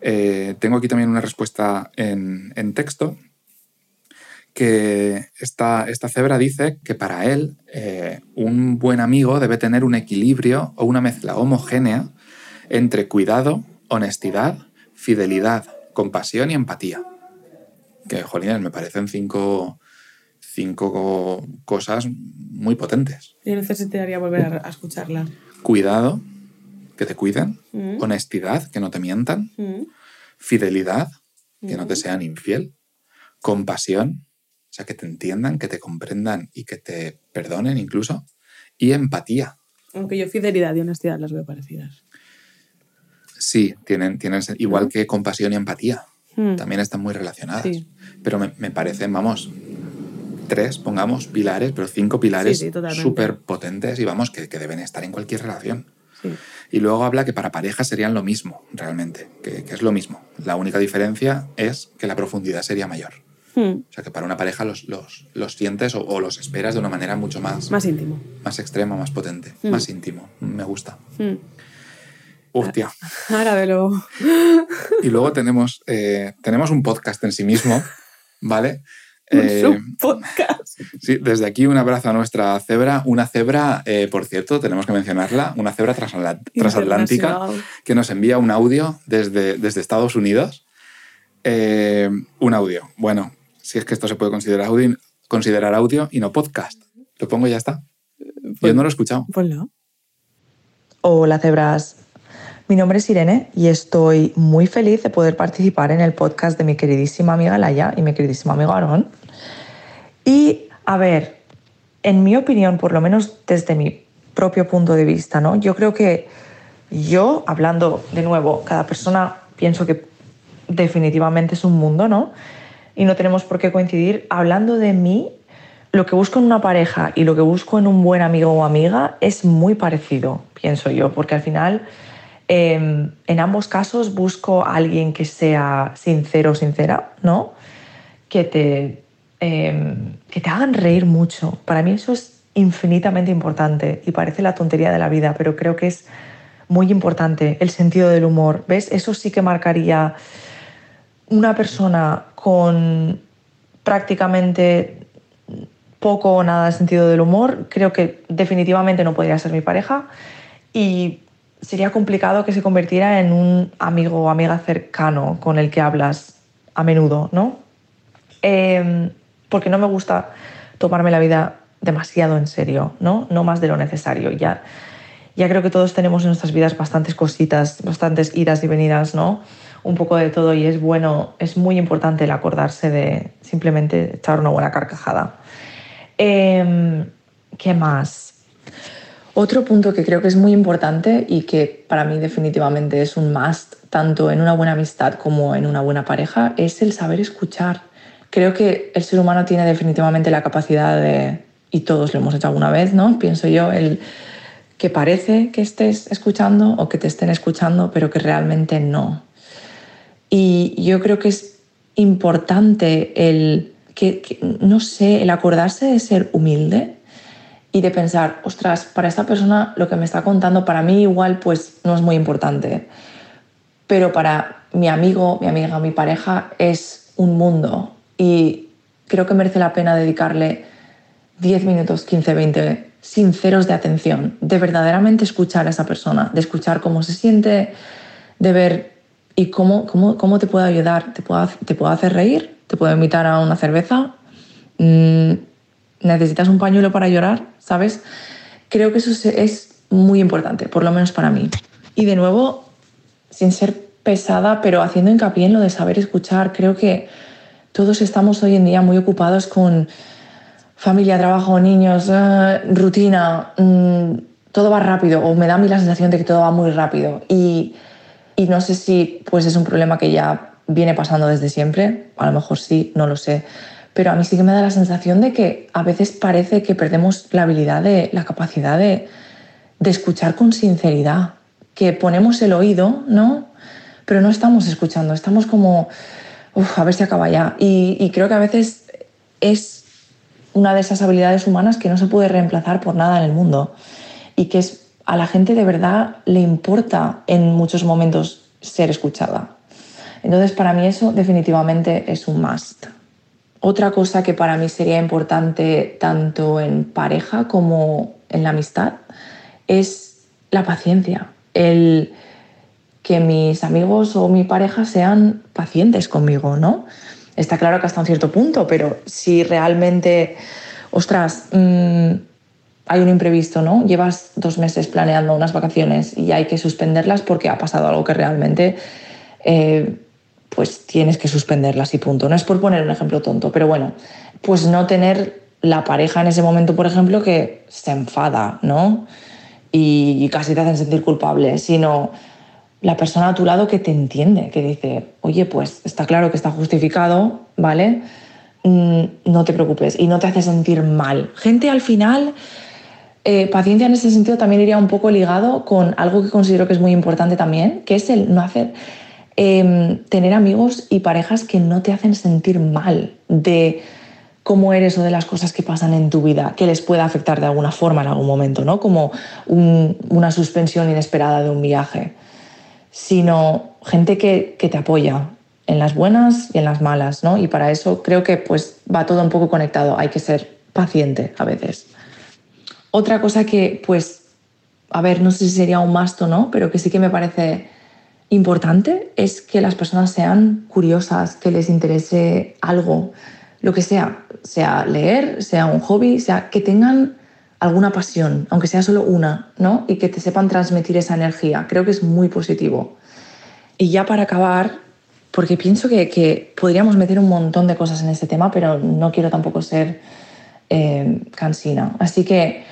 Eh, tengo aquí también una respuesta en, en texto que esta, esta, cebra dice que para él eh, un buen amigo debe tener un equilibrio o una mezcla homogénea entre cuidado, honestidad, fidelidad, compasión y empatía. Que, jolines, me parecen cinco, cinco cosas muy potentes. Yo necesitaría volver a, a escucharla. Cuidado, que te cuiden. Mm. Honestidad, que no te mientan. Mm. Fidelidad, que no te Mm. sean infiel. Compasión, sea, que te entiendan, que te comprendan y que te perdonen incluso. Y empatía. Aunque yo fidelidad y honestidad las veo parecidas. Sí, tienen, tienen igual que compasión y empatía. Mm. También están muy relacionadas. Sí. Pero me, me parecen, vamos, tres, pongamos, pilares, pero cinco pilares Sí, sí, totalmente. súper potentes y vamos, que, que deben estar en cualquier relación. Y luego habla que para parejas serían lo mismo, realmente, que, que es lo mismo. La única diferencia es que la profundidad sería mayor. Mm. O sea, que para una pareja los, los, los sientes o, o los esperas de una manera mucho más, Más íntimo. más extrema, más potente, Mm. más íntimo. Me gusta. Mm. Hostia. Ahora velo. Y luego tenemos, eh, tenemos un podcast en sí mismo, ¿vale? Eh, Un podcast. sí, desde aquí un abrazo a nuestra cebra. Una cebra, eh, por cierto, tenemos que mencionarla, una cebra transatlántica que nos envía un audio desde, desde Estados Unidos. Eh, un audio. Bueno, si es que esto se puede considerar audio, considerar audio y no podcast. Lo pongo y ya está. Yo no lo he escuchado. Ponlo. Hola cebras, mi nombre es Irene y estoy muy feliz de poder participar en el podcast de mi queridísima amiga Laia y mi queridísimo amigo Aarón. Y a ver, en mi opinión, por lo menos desde mi propio punto de vista, ¿no? Yo creo que yo, hablando de nuevo, cada persona pienso que definitivamente es un mundo, ¿no? Y no tenemos por qué coincidir. Hablando de mí, lo que busco en una pareja y lo que busco en un buen amigo o amiga es muy parecido, pienso yo, porque al final eh, en ambos casos busco a alguien que sea sincero o sincera, ¿no? Que te, eh, que te hagan reír mucho. Para mí eso es infinitamente importante y parece la tontería de la vida, pero creo que es muy importante el sentido del humor. ¿Ves? Eso sí que marcaría una persona con prácticamente poco o nada de sentido del humor, creo que definitivamente no podría ser mi pareja y sería complicado que se convirtiera en un amigo o amiga cercano con el que hablas a menudo, ¿no? Eh, porque no me gusta tomarme la vida demasiado en serio, ¿no? No más de lo necesario. Ya, ya creo que todos tenemos en nuestras vidas bastantes cositas, bastantes idas y venidas, ¿no? Un poco de todo y es bueno, es muy importante el acordarse de simplemente echar una buena carcajada. Eh, ¿Qué más? Otro punto que creo que es muy importante y que para mí definitivamente es un must, tanto en una buena amistad como en una buena pareja, es el saber escuchar. Creo que el ser humano tiene definitivamente la capacidad de, y todos lo hemos hecho alguna vez, ¿no? Pienso yo, el que parece que estés escuchando o que te estén escuchando, pero que realmente no. Y yo creo que es importante el, que, no sé, el acordarse de ser humilde y de pensar, ostras, para esta persona lo que me está contando para mí igual pues no es muy importante, pero para mi amigo, mi amiga, mi pareja es un mundo y creo que merece la pena dedicarle 10 minutos, 15, 20 sinceros de atención, de verdaderamente escuchar a esa persona, de escuchar cómo se siente, de ver y cómo, cómo, cómo te puede ayudar, te puedo, te puedo hacer reír, te puedo invitar a una cerveza, mm, necesitas un pañuelo para llorar, ¿sabes? Creo que eso es muy importante, por lo menos para mí. Y de nuevo, sin ser pesada, pero haciendo hincapié en lo de saber escuchar, creo que todos estamos hoy en día muy ocupados con familia, trabajo, niños, eh, rutina, mmm, todo va rápido, o me da a mí la sensación de que todo va muy rápido. Y, y no sé si pues es un problema que ya viene pasando desde siempre, a lo mejor sí, no lo sé, pero a mí sí que me da la sensación de que a veces parece que perdemos la habilidad, de, la capacidad de, de escuchar con sinceridad, que ponemos el oído, ¿no? Pero no estamos escuchando, estamos como, uf, a ver si acaba ya. Y, y creo que a veces es una de esas habilidades humanas que no se puede reemplazar por nada en el mundo y que es, a la gente de verdad le importa en muchos momentos ser escuchada. Entonces, para mí eso definitivamente es un must. Otra cosa que para mí sería importante tanto en pareja como en la amistad es la paciencia, el que mis amigos o mi pareja sean pacientes conmigo, ¿no? Está claro que hasta un cierto punto, pero si realmente, ostras, mm, hay un imprevisto, ¿no? Llevas dos meses planeando unas vacaciones y hay que suspenderlas porque ha pasado algo que realmente, eh, pues tienes que suspenderlas y punto. No es por poner un ejemplo tonto, pero bueno, pues no tener la pareja en ese momento, por ejemplo, que se enfada, ¿no? Y, casi te hacen sentir culpable, sino la persona a tu lado que te entiende, que dice, oye, pues está claro que está justificado, ¿vale? Mm, no te preocupes y no te hace sentir mal. Gente al final, eh, paciencia en ese sentido también iría un poco ligado con algo que considero que es muy importante también, que es el no hacer, em, tener amigos y parejas que no te hacen sentir mal de cómo eres o de las cosas que pasan en tu vida, que les pueda afectar de alguna forma en algún momento, ¿no? Como una suspensión inesperada de un viaje, sino gente que, te apoya en las buenas y en las malas, ¿no? Y para eso creo que pues va todo un poco conectado, hay que ser paciente a veces. Otra cosa que pues, a ver, no sé si sería un masto, ¿no? Pero que sí que me parece importante es que las personas sean curiosas, que les interese algo, lo que sea, sea leer, sea un hobby, sea que tengan alguna pasión, aunque sea solo una, ¿no? Y que te sepan transmitir esa energía. Creo que es muy positivo. Y ya para acabar, porque pienso que, podríamos meter un montón de cosas en este tema, pero no quiero tampoco ser eh, cansina. Así que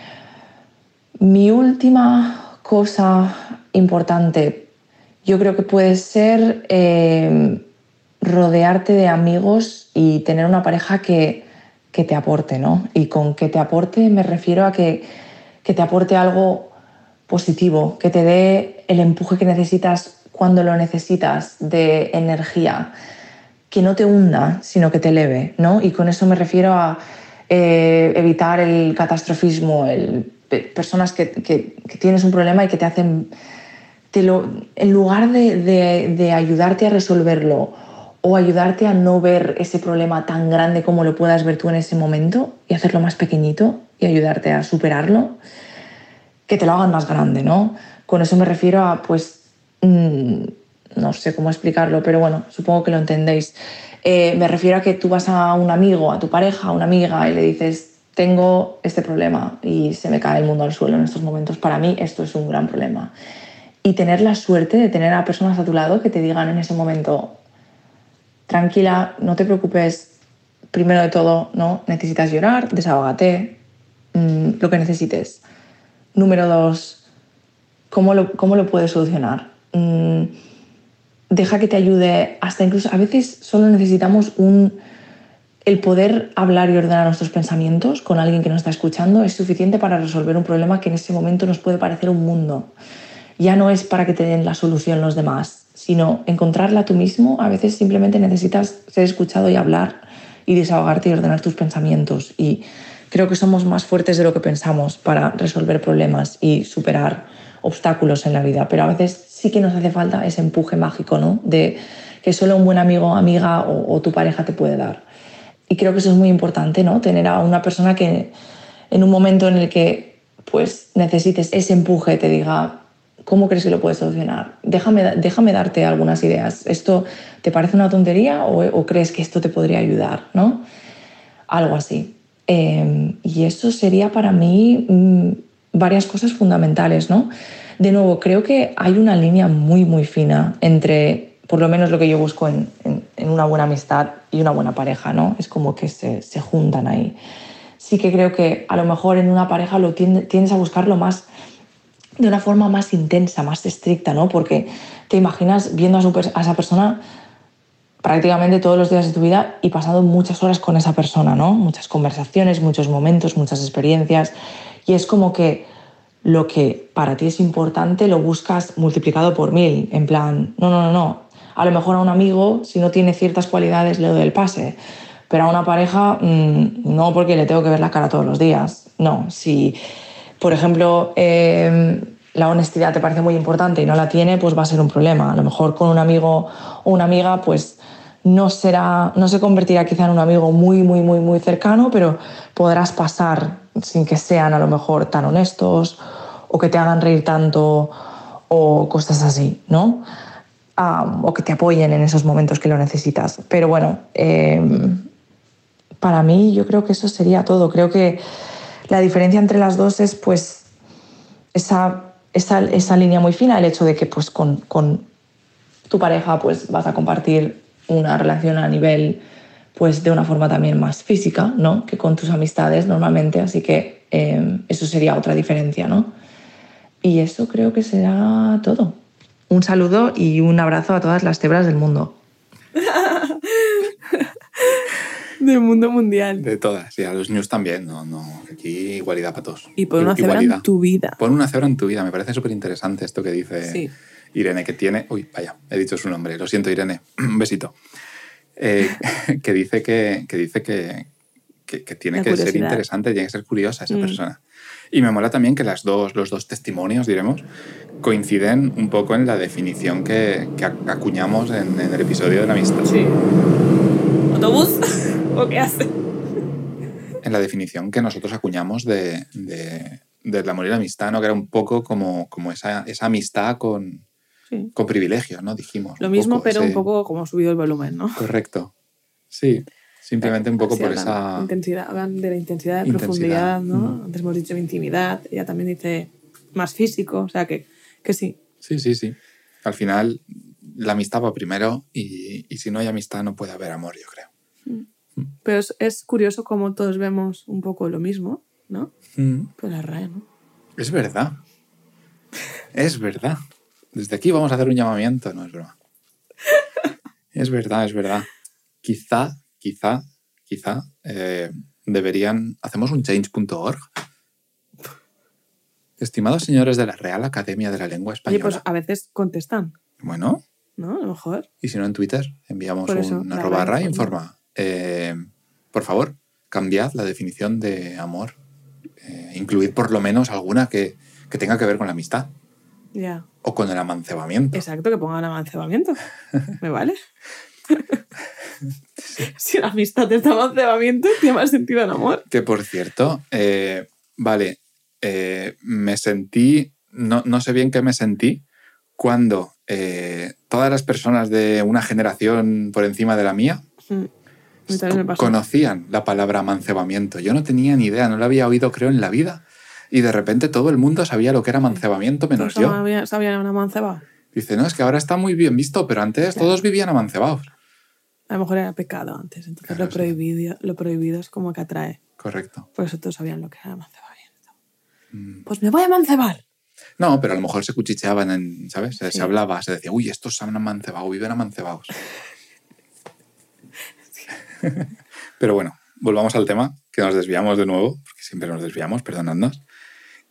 mi última cosa importante, yo creo que puede ser eh, rodearte de amigos y tener una pareja que, te aporte, ¿no? Y con que te aporte me refiero a que, te aporte algo positivo, que te dé el empuje que necesitas cuando lo necesitas de energía, que no te hunda, sino que te eleve, ¿no? Y con eso me refiero a eh, evitar el catastrofismo, el, personas que, tienes un problema y que te hacen, te lo, en lugar de, ayudarte a resolverlo o ayudarte a no ver ese problema tan grande como lo puedas ver tú en ese momento y hacerlo más pequeñito y ayudarte a superarlo, que te lo hagan más grande, ¿no? Con eso me refiero a, pues, mm, no sé cómo explicarlo, pero bueno, supongo que lo entendéis. Eh, me refiero a que tú vas a un amigo, a tu pareja, a una amiga y le dices, tengo este problema y se me cae el mundo al suelo en estos momentos. Para mí esto es un gran problema. Y tener la suerte de tener a personas a tu lado que te digan en ese momento, tranquila, no te preocupes, primero de todo, ¿no? Necesitas llorar, desahógate, mm, lo que necesites. Número dos, ¿cómo lo, cómo lo puedes solucionar? Mm, deja que te ayude, hasta incluso a veces solo necesitamos un, el poder hablar y ordenar nuestros pensamientos con alguien que nos está escuchando es suficiente para resolver un problema que en ese momento nos puede parecer un mundo. Ya no es para que te den la solución los demás, sino encontrarla tú mismo. A veces simplemente necesitas ser escuchado y hablar y desahogarte y ordenar tus pensamientos. Y creo que somos más fuertes de lo que pensamos para resolver problemas y superar obstáculos en la vida. Pero a veces sí que nos hace falta ese empuje mágico, ¿no? De que solo un buen amigo, amiga o, tu pareja te puede dar. Y creo que eso es muy importante, ¿no? Tener a una persona que en un momento en el que pues necesites ese empuje te diga, ¿Cómo crees que lo puedes solucionar? Déjame, déjame darte algunas ideas. ¿Esto te parece una tontería o, crees que esto te podría ayudar? ¿no? Algo así. Em, y eso sería para mí mm, varias cosas fundamentales. ¿no? De nuevo, creo que hay una línea muy, muy fina entre, por lo menos lo que yo busco en, una buena amistad y una buena pareja. ¿no? Es como que se, se juntan ahí. Sí que creo que a lo mejor en una pareja lo tienes a buscar lo más de una forma más intensa, más estricta, ¿no? Porque te imaginas viendo a, esa persona prácticamente todos los días de tu vida y pasando muchas horas con esa persona, ¿no? Muchas conversaciones, muchos momentos, muchas experiencias. Y es como que lo que para ti es importante lo buscas multiplicado por mil. En plan, no, no, no, no. A lo mejor a un amigo, si no tiene ciertas cualidades, le doy el pase. Pero a una pareja, mm, no porque le tengo que ver la cara todos los días. No, si por ejemplo, em, la honestidad te parece muy importante y no la tiene, pues va a ser un problema. A lo mejor con un amigo o una amiga, pues no, será, no se convertirá quizá en un amigo muy, muy, muy, muy cercano, pero podrás pasar sin que sean a lo mejor tan honestos o que te hagan reír tanto o cosas así, ¿no? O que te apoyen en esos momentos que lo necesitas. Pero bueno, em, para mí yo creo que eso sería todo. Creo que la diferencia entre las dos es pues esa, esa, esa línea muy fina, el hecho de que pues con, con tu pareja pues vas a compartir una relación a nivel pues de una forma también más física, ¿no? Que con tus amistades normalmente, así que eh, eso sería otra diferencia, ¿no? Y eso creo que será todo. Un saludo y un abrazo a todas las cebras del mundo. Del mundo mundial. De todas, y a los news también, no, no, aquí igualdad para todos. Y por una cebra en tu vida. Pon una cebra en tu vida, me parece súper interesante esto que dice Sí. Irene, que tiene, uy, vaya, he dicho su nombre, lo siento Irene, un besito, Eh, que dice que, que, dice que, que, que tiene La que ser interesante, tiene que ser curiosa esa Mm. persona. Y me mola también que las dos, los dos testimonios, diremos, coinciden un poco en la definición que, que ac- acuñamos en, en el episodio de la amistad. Sí. ¿Autobús? ¿O qué hace? en la definición que nosotros acuñamos de, de, del amor y la amistad, ¿no? que era un poco como, como esa, esa amistad con, Sí. con privilegios, ¿no? Dijimos. Lo mismo, poco pero ese- un poco como subido el volumen, ¿no? Correcto. Sí, simplemente un poco por esa... Intensidad, hablan de la intensidad, de Intensidad. profundidad, ¿no? Mm. Antes hemos dicho intimidad, ella también dice más físico, o sea que, que sí. Sí, sí, sí. Al final, la amistad va primero y, y si no hay amistad no puede haber amor, yo creo. Pero es, es curioso cómo todos vemos un poco lo mismo, ¿no? Mm. Pues la RAE, ¿no? Es verdad. Es verdad. Desde aquí vamos a hacer un llamamiento, no es broma. Es verdad, es verdad. Quizá, quizá, quizá eh, deberían. Hacemos un change.org. Estimados señores de la Real Academia de la Lengua Oye, Española. pues a veces contestan, Bueno, ¿no? A lo mejor. y si no en Twitter, enviamos eso, un arroba informa. informa. Eh, por favor, cambiad la definición de amor. Eh, incluid por lo menos alguna que, que tenga que ver con la amistad Ya. o con el amancebamiento. Exacto, que pongan amancebamiento. ¿Me vale? si la amistad es de amancebamiento, tiene más sentido el amor. Que por cierto, eh, vale, eh, me sentí, no, no sé bien qué me sentí cuando eh, todas las personas de una generación por encima de la mía Mm. Conocían la palabra amancebamiento. Yo no tenía ni idea, no la había oído creo en la vida. Y de repente todo el mundo sabía lo que era amancebamiento menos ¿Todos yo. ¿Sabían una amanceba? Dice, no, es que ahora está muy bien visto, pero antes todos vivían amancebados. A lo mejor era pecado antes, entonces lo, prohibido, lo prohibido es como que atrae. Correcto. Por eso todos sabían lo que era amancebamiento. Mm. Pues me voy a amancebar. No, pero a lo mejor se cuchicheaban, en, ¿sabes? Se, Sí. se hablaba, se decía, uy, estos se han amancebado, viven amancebados. pero bueno, volvamos al tema, que nos desviamos de nuevo, porque siempre nos desviamos, perdonadnos.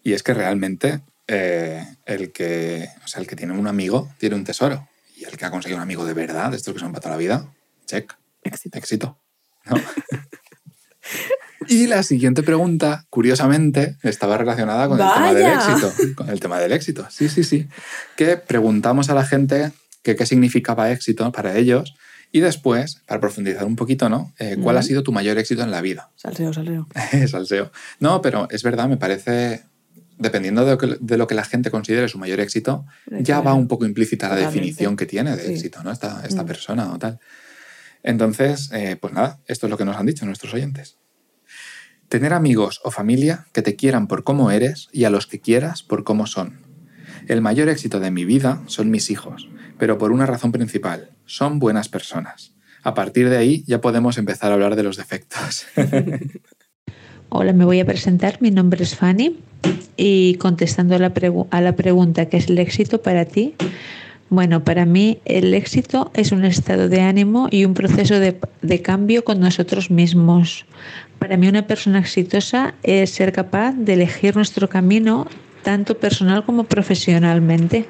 Y es que realmente eh, el, que, o sea, el que tiene un amigo tiene un tesoro. Y el que ha conseguido un amigo de verdad, de estos que son para toda la vida, check. Éxito. Éxito. ¿no? y la siguiente pregunta, curiosamente, estaba relacionada con el tema del ¡Vaya! éxito. Con el tema del éxito, sí, sí, sí. Que preguntamos a la gente que qué significaba éxito para ellos y después, para profundizar un poquito, ¿no? Eh, ¿Cuál ha Ujú. sido tu mayor éxito en la vida? Salseo, salseo. Salseo. No, pero es verdad, me parece, dependiendo de lo que, de lo que la gente considere su mayor éxito, ya va un poco implícita la definición que tiene de Sí. éxito, ¿no? Esta, esta Mm. persona o tal. Entonces, eh, pues nada, esto es lo que nos han dicho nuestros oyentes. Tener amigos o familia que te quieran por cómo eres y a los que quieras por cómo son. El mayor éxito de mi vida son mis hijos, pero por una razón principal, son buenas personas. A partir de ahí ya podemos empezar a hablar de los defectos. Hola, me voy a presentar. Mi nombre es Fanny y contestando a la, a la pregunta ¿qué es el éxito para ti? Bueno, para mí el éxito es un estado de ánimo y un proceso de, cambio con nosotros mismos. Para mí una persona exitosa es ser capaz de elegir nuestro camino tanto personal como profesionalmente.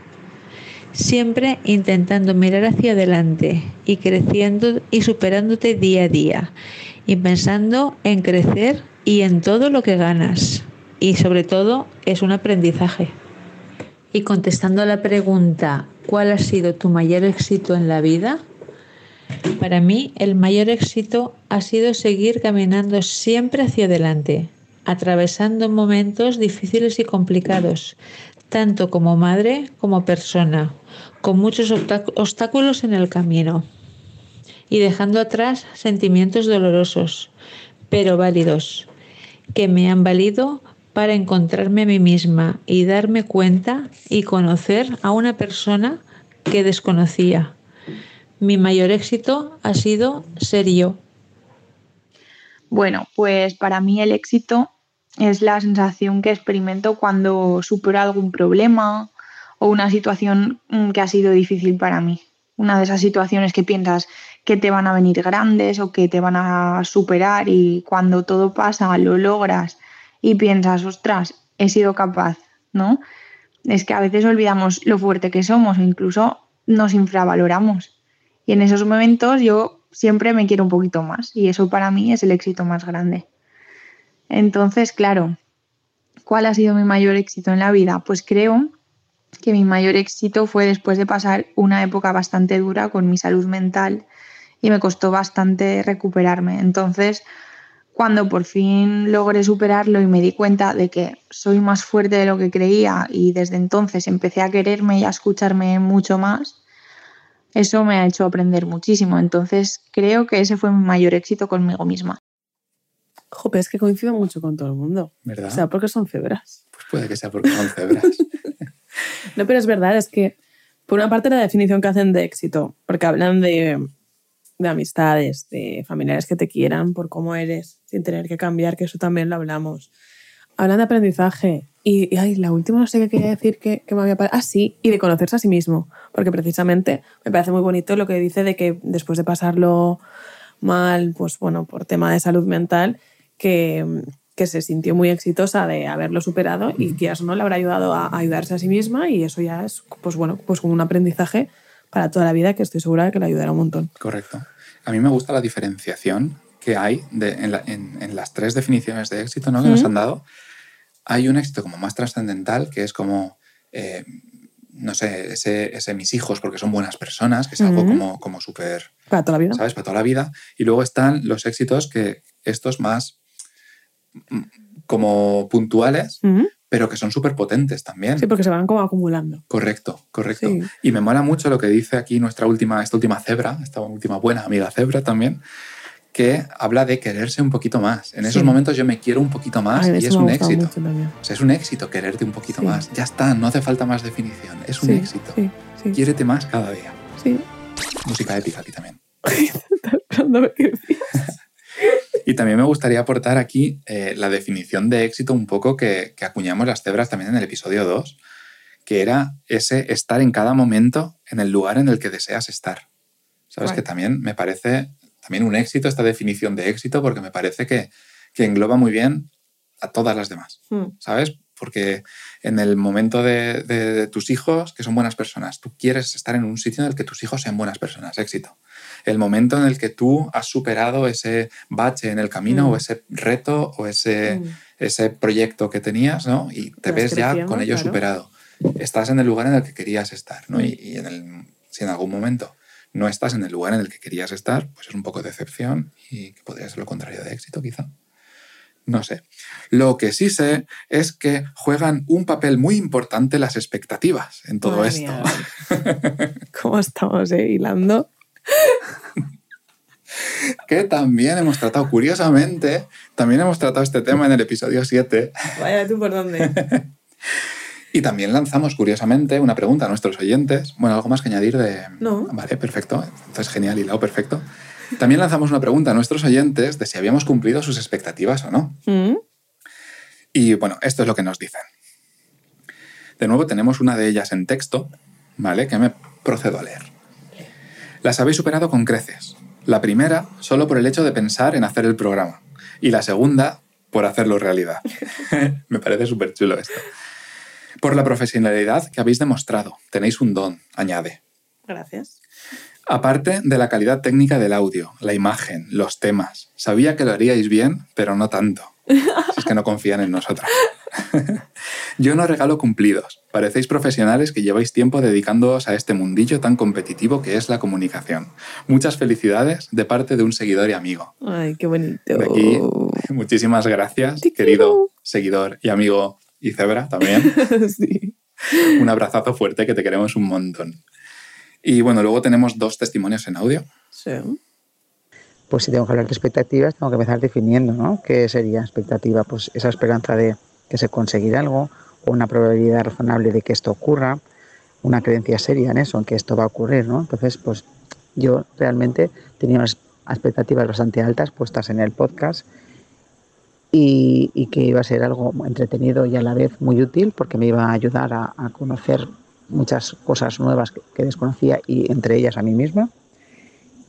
Siempre intentando mirar hacia adelante y creciendo y superándote día a día y pensando en crecer y en todo lo que ganas. Y sobre todo es un aprendizaje. Y contestando a la pregunta, ¿cuál ha sido tu mayor éxito en la vida? Para mí el mayor éxito ha sido seguir caminando siempre hacia adelante, atravesando momentos difíciles y complicados, tanto como madre como persona, con muchos obstáculos en el camino y dejando atrás sentimientos dolorosos, pero válidos, que me han valido para encontrarme a mí misma y darme cuenta y conocer a una persona que desconocía. Mi mayor éxito ha sido ser yo. Bueno, pues para mí el éxito es la sensación que experimento cuando supero algún problema o una situación mm, que ha sido difícil para mí. Una de esas situaciones que piensas que te van a venir grandes o que te van a superar y cuando todo pasa lo logras y piensas, ostras, he sido capaz, ¿no? Es que a veces olvidamos lo fuerte que somos o incluso nos infravaloramos. Y en esos momentos yo siempre me quiero un poquito más y eso para mí es el éxito más grande. Entonces, claro, ¿cuál ha sido mi mayor éxito en la vida? Pues creo que mi mayor éxito fue después de pasar una época bastante dura con mi salud mental y me costó bastante recuperarme. Entonces, cuando por fin logré superarlo y me di cuenta de que soy más fuerte de lo que creía y desde entonces empecé a quererme y a escucharme mucho más, eso me ha hecho aprender muchísimo. Entonces creo que ese fue mi mayor éxito conmigo misma. Jope, es que coincido mucho con todo el mundo. ¿Verdad? O sea, porque son cebras. Pues puede que sea porque son cebras. no, pero es verdad, es que por una parte la definición que hacen de éxito, porque hablan de, de amistades, de familiares que te quieran por cómo eres, sin tener que cambiar, que eso también lo hablamos. Hablan de aprendizaje. Y, ay, la última no sé qué quería decir que, me había parado. Ah, sí, y de conocerse a sí mismo. Porque precisamente me parece muy bonito lo que dice de que después de pasarlo mal, pues bueno, por tema de salud mental, que, que se sintió muy exitosa de haberlo superado y que eso no le habrá ayudado a, ayudarse a sí misma y eso ya es, pues bueno, pues un aprendizaje para toda la vida que estoy segura de que le ayudará un montón. Correcto. A mí me gusta la diferenciación que hay de, en, la, en, en, las tres definiciones de éxito ¿no? que nos han dado. Hay un éxito como más trascendental, que es como, eh, no sé, ese, ese, mis hijos porque son buenas personas, que es algo como, como súper... Para toda la vida. ¿Sabes? Para toda la vida. Y luego están los éxitos que estos más como puntuales. Pero que son súper potentes también. Sí, porque se van como acumulando. Correcto, correcto. Sí. Y me mola mucho lo que dice aquí nuestra última, esta última cebra, esta última buena amiga cebra también, que habla de quererse un poquito más. En esos sí. momentos yo me quiero un poquito más Ay, y es un éxito. O sea, es un éxito quererte un poquito sí. más. Ya está, no hace falta más definición. Es un éxito. Quiérete más cada día. Sí. Música épica aquí también. y también me gustaría aportar aquí eh, la definición de éxito un poco que, que, acuñamos las cebras también en el episodio 2, que era ese estar en cada momento en el lugar en el que deseas estar. Sabes bueno. que también me parece también un éxito esta definición de éxito porque me parece que, que engloba muy bien a todas las demás, mm. ¿sabes? Porque en el momento de, de, de, tus hijos, que son buenas personas, tú quieres estar en un sitio en el que tus hijos sean buenas personas, éxito. El momento en el que tú has superado ese bache en el camino mm. o ese reto o ese, mm. ese proyecto que tenías, ¿no? Y te ves ya con ello claro. superado. Estás en el lugar en el que querías estar, ¿no? Y, y en el, si en algún momento no estás en el lugar en el que querías estar, pues es un poco de decepción y que podría ser lo contrario de éxito, quizá. No sé. Lo que sí sé es que juegan un papel muy importante las expectativas en todo Madre esto. ¿Cómo estamos eh, hilando? que también hemos tratado, curiosamente, también hemos tratado este tema en el episodio 7. Vaya, ¿tú por dónde? y también lanzamos, curiosamente, una pregunta a nuestros oyentes. Bueno, algo más que añadir de... No. Vale, perfecto. Entonces, genial, hilado, perfecto. También lanzamos una pregunta a nuestros oyentes de si habíamos cumplido sus expectativas o no. Mm. Y bueno, esto es lo que nos dicen. De nuevo tenemos una de ellas en texto, ¿vale? Que me procedo a leer. Las habéis superado con creces. La primera, solo por el hecho de pensar en hacer el programa. Y la segunda, por hacerlo realidad. me parece súper chulo esto. Por la profesionalidad que habéis demostrado. Tenéis un don, añade. Gracias. Aparte de la calidad técnica del audio, la imagen, los temas. Sabía que lo haríais bien, pero no tanto. Si es que no confían en nosotros. Yo no regalo cumplidos. Parecéis profesionales que lleváis tiempo dedicándoos a este mundillo tan competitivo que es la comunicación. Muchas felicidades de parte de un seguidor y amigo. Ay, qué bonito. De aquí, muchísimas gracias, querido seguidor y amigo y cebra también. sí. un abrazazo fuerte, que te queremos un montón. Y bueno, luego tenemos dos testimonios en audio. Sí. Pues si tengo que hablar de expectativas, tengo que empezar definiendo, ¿no? ¿Qué sería expectativa? Pues esa esperanza de que se conseguirá algo, o una probabilidad razonable de que esto ocurra, una creencia seria en eso, en que esto va a ocurrir, ¿no? Entonces, pues yo realmente tenía unas expectativas bastante altas puestas en el podcast y, que iba a ser algo entretenido y a la vez muy útil porque me iba a ayudar a, conocer muchas cosas nuevas que, desconocía y entre ellas a mí misma.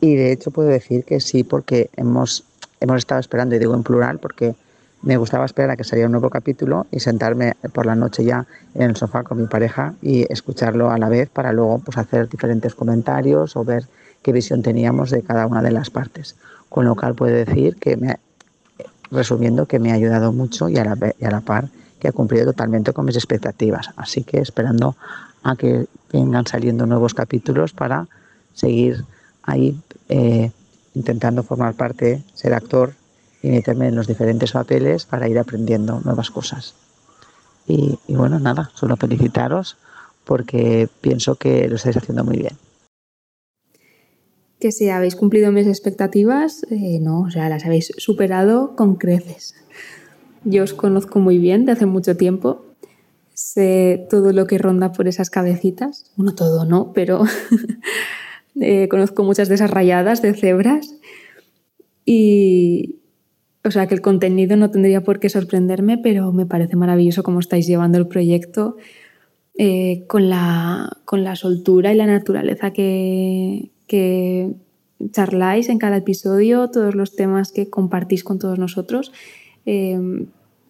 Y de hecho puedo decir que sí porque hemos, hemos estado esperando, y digo en plural porque me gustaba esperar a que saliera un nuevo capítulo y sentarme por la noche ya en el sofá con mi pareja y escucharlo a la vez para luego pues, hacer diferentes comentarios o ver qué visión teníamos de cada una de las partes. Con lo cual puedo decir que me, resumiendo que me ha ayudado mucho y a, la, y a la par que ha cumplido totalmente con mis expectativas. Así que esperando a que vengan saliendo nuevos capítulos para seguir ahí eh, intentando formar parte, ser actor y meterme en los diferentes papeles para ir aprendiendo nuevas cosas. Y, y bueno, nada, solo felicitaros porque pienso que lo estáis haciendo muy bien que si habéis cumplido mis expectativas, eh, no, o sea, las habéis superado con creces. Yo os conozco muy bien de hace mucho tiempo, sé todo lo que ronda por esas cabecitas, bueno, todo no, pero eh, conozco muchas de esas rayadas de cebras y, o sea, que el contenido no tendría por qué sorprenderme, pero me parece maravilloso cómo estáis llevando el proyecto. Eh, con, la, con la soltura y la naturaleza que, que charláis en cada episodio, todos los temas que compartís con todos nosotros. Eh,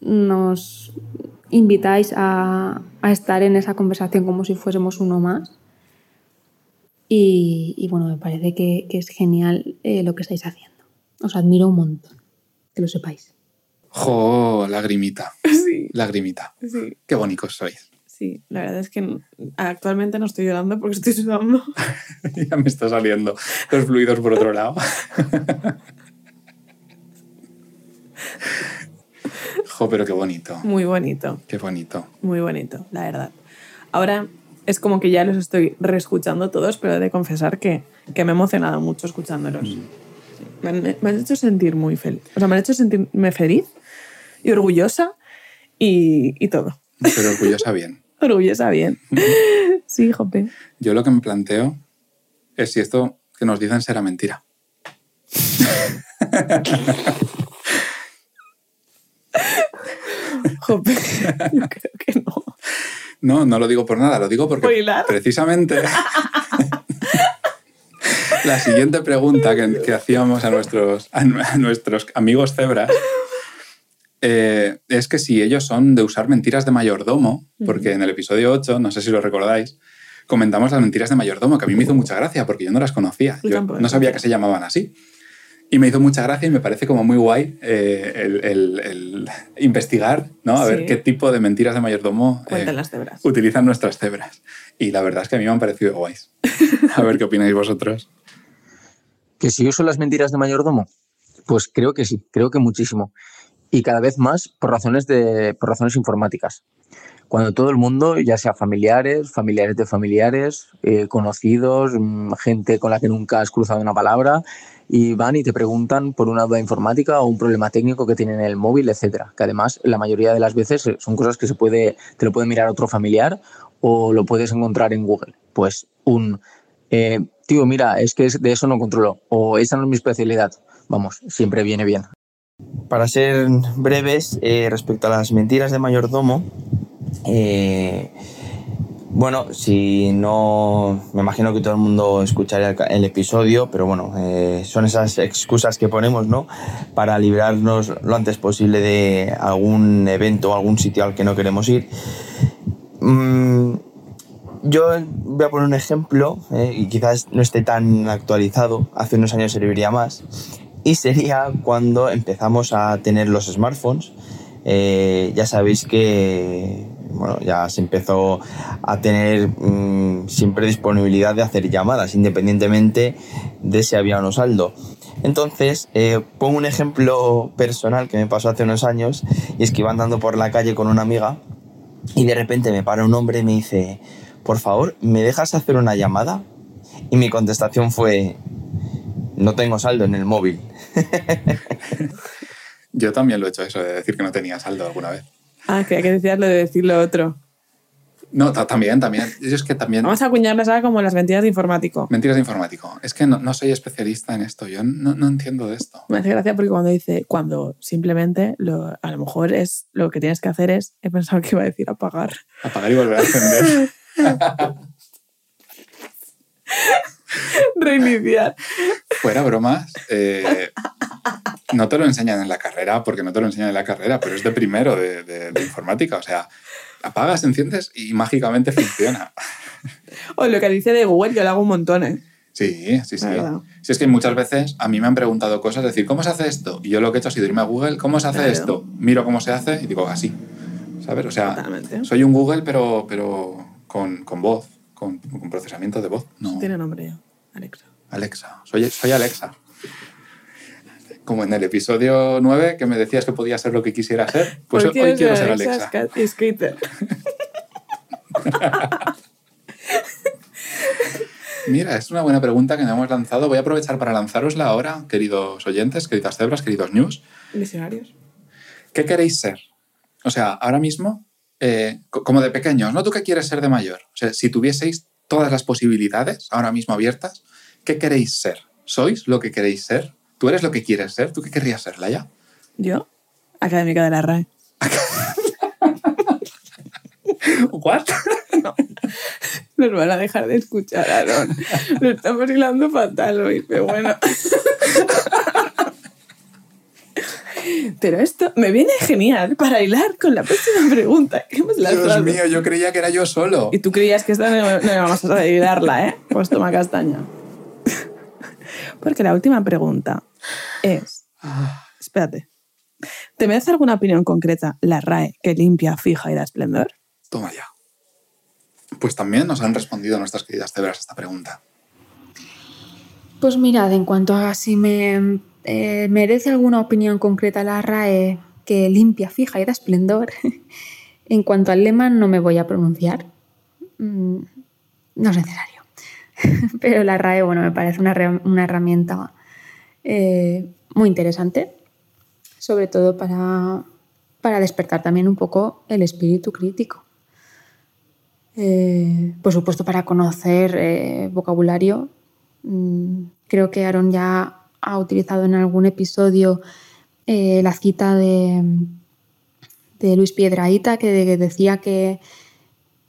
nos invitáis a, estar en esa conversación como si fuésemos uno más. Y, bueno, me parece que, es genial eh, lo que estáis haciendo. Os admiro un montón, que lo sepáis. ¡Jo! Lagrimita. Sí. Lagrimita. Sí. Qué bonitos sois. Sí, la verdad es que actualmente no estoy llorando porque estoy sudando. ya me está saliendo los fluidos por otro lado. jo, pero qué bonito. Muy bonito. Qué bonito. Muy bonito, la verdad. Ahora es como que ya los estoy reescuchando todos, pero he de confesar que, que me he emocionado mucho escuchándolos. Mm. Me, han, me, han, hecho sentir muy feliz. O sea, me han hecho sentirme feliz y orgullosa y, y todo. Pero orgullosa bien. orgullosa bien. Sí, Jope. Yo lo que me planteo es si esto que nos dicen será mentira. Jope, yo creo que no. No, no lo digo por nada, lo digo porque precisamente la siguiente pregunta que, hacíamos a nuestros, a nuestros amigos cebras eh, es que si ellos son de usar mentiras de mayordomo, porque en el episodio 8, no sé si lo recordáis, comentamos las mentiras de mayordomo, que a mí me hizo mucha gracia porque yo no las conocía. Yo, no sabía que se llamaban así. Y me hizo mucha gracia y me parece como muy guay eh, el, investigar, ¿no? A ver qué tipo de mentiras de mayordomo eh, utilizan nuestras cebras. Y la verdad es que a mí me han parecido guays. a ver qué opináis vosotros. ¿Que si uso las mentiras de mayordomo? Pues creo que sí, creo que muchísimo y cada vez más por razones, de, por razones informáticas. Cuando todo el mundo, ya sea familiares, familiares de familiares, eh, conocidos, mm, gente con la que nunca has cruzado una palabra, y van y te preguntan por una duda informática o un problema técnico que tienen en el móvil, etcétera. Que además, la mayoría de las veces eh, son cosas que se puede, te lo puede mirar otro familiar o lo puedes encontrar en Google. Pues un, eh, tío, mira, es que de eso no controlo, o esa no es mi especialidad. Vamos, siempre viene bien. Para ser breves, eh, respecto a las mentiras de mayordomo, bueno, si no, me imagino que todo el mundo escucharía el, episodio, pero bueno, eh, son esas excusas que ponemos, ¿no? Para librarnos lo antes posible de algún evento o algún sitio al que no queremos ir. Mm, yo voy a poner un ejemplo, y quizás no esté tan actualizado, hace unos años serviría más y sería cuando empezamos a tener los smartphones. Eh, ya sabéis que bueno, ya se empezó a tener mm, siempre disponibilidad de hacer llamadas, independientemente de si había o no saldo. Entonces, eh, pongo un ejemplo personal que me pasó hace unos años, y es que iba andando por la calle con una amiga Y de repente me para un hombre y me dice, por favor, ¿me dejas hacer una llamada? Y mi contestación fue, no tengo saldo en el móvil. Yo también lo he hecho eso, de decir que no tenía saldo alguna vez. Ah, que hay que decir lo de decir lo otro. No, ta- también, también. Yo es que también... Vamos a acuñarlas ahora como las mentiras de informático. Mentiras de informático. Es que no, no soy especialista en esto. Yo no, no entiendo de esto. Me hace gracia porque cuando dice, cuando simplemente lo, a lo mejor es lo que tienes que hacer es, he pensado que iba a decir apagar. Apagar y volver a encender. Reiniciar. Fuera bromas. eh, no te lo enseñan en la carrera, porque no te lo enseñan en la carrera, pero es de primero de, de- de informática. O sea, apagas, enciendes y mágicamente funciona. O lo que dice de Google, yo lo hago un montón, ¿eh? Sí, sí, sí. Si es que muchas veces a mí me han preguntado cosas, decir, ¿cómo se hace esto? Y yo lo que he hecho ha sido irme a Google, ¿cómo se hace Claro. esto? Miro cómo se hace y digo, así. ¿Sabes? O sea, Totalmente. soy un Google, pero, pero con, con voz, con, con procesamiento de voz. No, Tiene nombre Alexa. Alexa. Soy, soy Alexa. Como en el episodio 9 que me decías que podía ser lo que quisiera ser, pues hoy, quiero ser Alexa. Mira, es una buena pregunta que nos hemos lanzado. Voy a aprovechar para lanzarosla ahora, queridos oyentes, queridas cebras, queridos news. Visionarios. ¿Qué queréis ser? O sea, ahora mismo, eh, co- como de pequeños, ¿no? ¿Tú qué quieres ser de mayor? O sea, si tuvieseis todas las posibilidades ahora mismo abiertas, ¿qué queréis ser? ¿Sois lo que queréis ser? ¿Tú eres lo que quieres ser? ¿Tú qué querrías ser, Laia? Yo, académica de la RAE. ¿What? Nos van a dejar de escuchar, Aaron. Lo estamos hilando fatal hoy, pero bueno. Pero esto me viene genial para hilar con la próxima pregunta que hemos Dios mío, yo creía que era yo solo. Y tú creías que esta no, no íbamos a hilarla, ¿eh? Pues toma castaña. Porque la última pregunta es... Espérate. ¿Te merece alguna opinión concreta la RAE que limpia, fija y da esplendor? Toma ya. Pues también nos han respondido nuestras queridas cebras a esta pregunta. Pues mirad, en cuanto a si me eh, merece alguna opinión concreta la RAE que limpia, fija y da esplendor, en cuanto al lema no me voy a pronunciar. Mm, No es necesario. Pero la RAE, bueno, me parece una, una herramienta eh, muy interesante, sobre todo para, para despertar también un poco el espíritu crítico. Eh, por supuesto, para conocer eh, vocabulario. Mm, Creo que Aaron ya ha utilizado en algún episodio la cita de, de Luis Piedraíta, que de- decía que,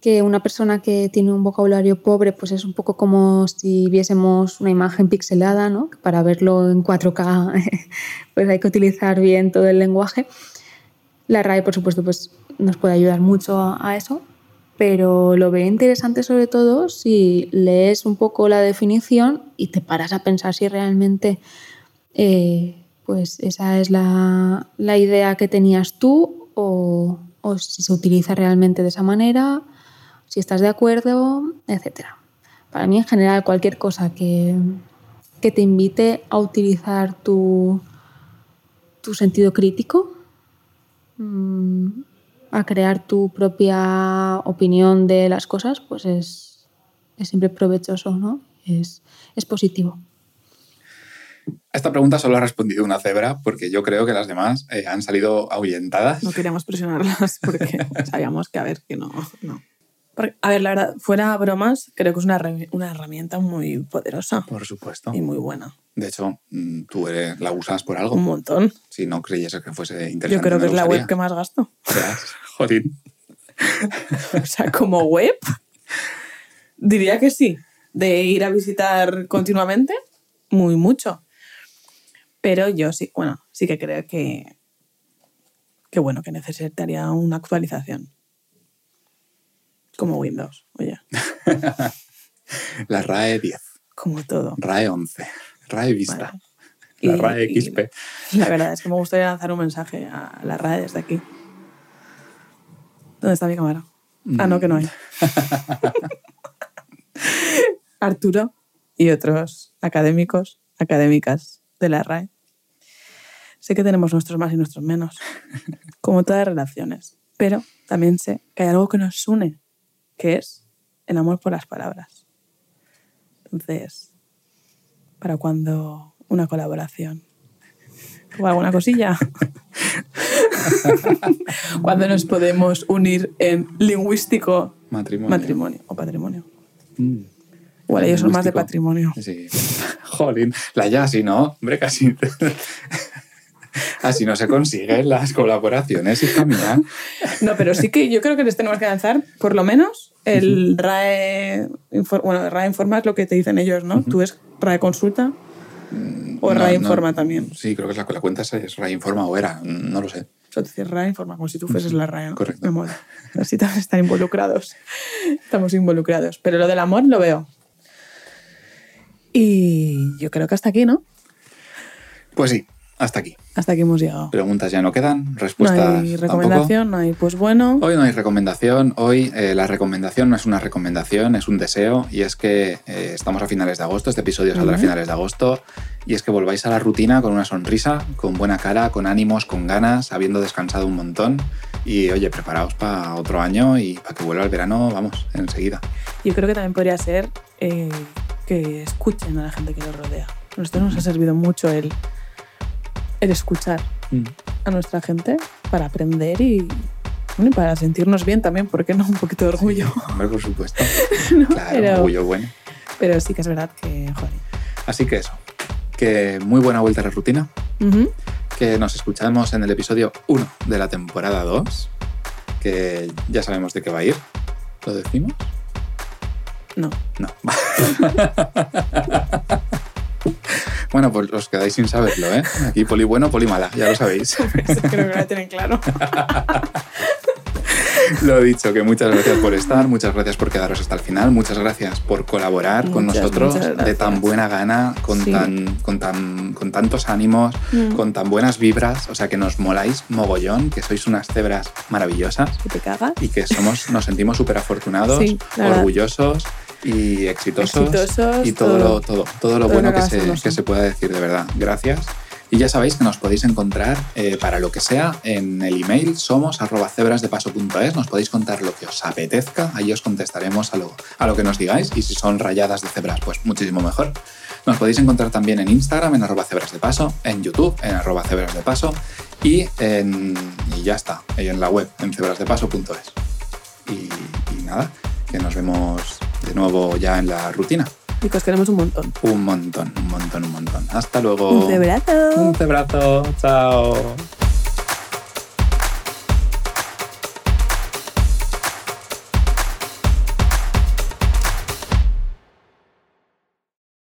que una persona que tiene un vocabulario pobre pues es un poco como si viésemos una imagen pixelada, ¿no? Para verlo en 4K pues hay que utilizar bien todo el lenguaje. La RAE, por supuesto, pues nos puede ayudar mucho a, a eso, pero lo veo interesante sobre todo si lees un poco la definición y te paras a pensar si realmente eh, pues esa es la, la idea que tenías tú o, o si se utiliza realmente de esa manera, si estás de acuerdo, etc. Para mí en general cualquier cosa que, que te invite a utilizar tu, tu sentido crítico, mm, a crear tu propia opinión de las cosas, pues es, es siempre provechoso, ¿no? Es, es positivo. A esta pregunta solo ha respondido una cebra, porque yo creo que las demás eh, han salido ahuyentadas. No queríamos presionarlas porque sabíamos que, a ver, que no. no. Porque, a ver, la verdad, fuera bromas, creo que es una, una herramienta muy poderosa Por supuesto. y muy buena. De hecho, mm, tú eres- la usas por algo. Un montón. Si no creyeses que fuese interesante. Yo creo que es la web que más gasto. Jolín. O sea, como web, diría que sí. De ir a visitar continuamente, muy mucho. Pero yo sí, bueno, sí que creo que, que bueno, que necesitaría una actualización. Como Windows, oye, La RAE 10, como todo. RAE 11, RAE Vista, la RAE XP. La verdad es que me gustaría lanzar un mensaje a la RAE desde aquí. ¿Dónde está mi cámara? Ah, no, que no hay. Arturo y otros académicos, académicas de la RAE. Sé que tenemos nuestros más y nuestros menos, como todas las relaciones. Pero también sé que hay algo que nos une, que es el amor por las palabras. Entonces, para cuando una colaboración o alguna cosilla, cuando nos podemos unir en lingüístico Matrimonio. matrimonio o patrimonio. Mm. Igual ellos son más de patrimonio. Sí. Jolín, la ya así, ¿no? Hombre, casi. Así no se consiguen las colaboraciones, hija mía. No, pero sí que yo creo que les tenemos que lanzar, por lo menos, el RAE. Bueno, RAE Informa es lo que te dicen ellos, ¿no? Tú es RAE Consulta o No, RAE no. Informa también. Sí, creo que es la, la cuenta es RAE Informa o era, no lo sé. O sea, dices RAE Informa, como si tú fueses la RAE. ¿no? Correcto. Me mola. Así también están involucrados. Estamos involucrados. Pero lo del amor lo veo. Y yo creo que hasta aquí, ¿no? Pues sí, hasta aquí. Hasta aquí hemos llegado. Preguntas ya no quedan, No respuestas hay tampoco. recomendación, no hay pues bueno. Hoy no hay recomendación, hoy eh, la recomendación no es una recomendación, es un deseo y es que eh, estamos a finales de agosto, este episodio saldrá a Ujú. finales de agosto y es que volváis a la rutina con una sonrisa, con buena cara, con ánimos, con ganas, habiendo descansado un montón y oye, preparaos para otro año y para que vuelva el verano, vamos, enseguida. Yo creo que también podría ser eh, que escuchen a la gente que los rodea. A nosotros nos ha servido mucho el, el escuchar a nuestra gente para aprender y, bueno, y para sentirnos bien también, ¿por qué no? Un poquito de orgullo. Hombre, por supuesto. ¿no? Claro, pero, orgullo bueno. pero sí que es verdad que, joder. Así que eso, que muy buena vuelta a la rutina, que nos escuchamos en el episodio 1 de la temporada 2, que ya sabemos de qué va a ir. ¿Lo decimos? No. No. bueno, pues os quedáis sin saberlo, ¿eh? Aquí poli bueno, poli mala, ya lo sabéis. Eso creo que lo tienen claro. Lo dicho, que muchas gracias por estar, muchas gracias por quedaros hasta el final, muchas gracias por colaborar con Muchas, nosotros muchas de tan buena gana, con, Sí. tan, con, tan, con tantos ánimos, Mm. con tan buenas vibras, o sea que nos moláis mogollón, que sois unas cebras maravillosas Que te cagas. y que somos, nos sentimos súper afortunados, Sí, la verdad. Y exitosos, Exitosos, y todo, todo. lo, todo, todo lo Todo bueno lo que se, que se pueda decir de verdad. Gracias. Y ya sabéis que nos podéis encontrar eh, para lo que sea en el email somos arroba cebrasdepaso.es. Nos podéis contar lo que os apetezca. Ahí os contestaremos a lo, a lo que nos digáis. Y si son rayadas de cebras, pues muchísimo mejor. Nos podéis encontrar también en Instagram, en arroba cebrasdepaso, en YouTube, en arroba cebrasdepaso y, en, y ya está, en la web, en cebrasdepaso.es. Y, y nada, que nos vemos de nuevo ya en la rutina. Y que os queremos un montón. Un montón, un montón, un montón. Hasta luego. Un cebrazo. Un cebrazo. Chao.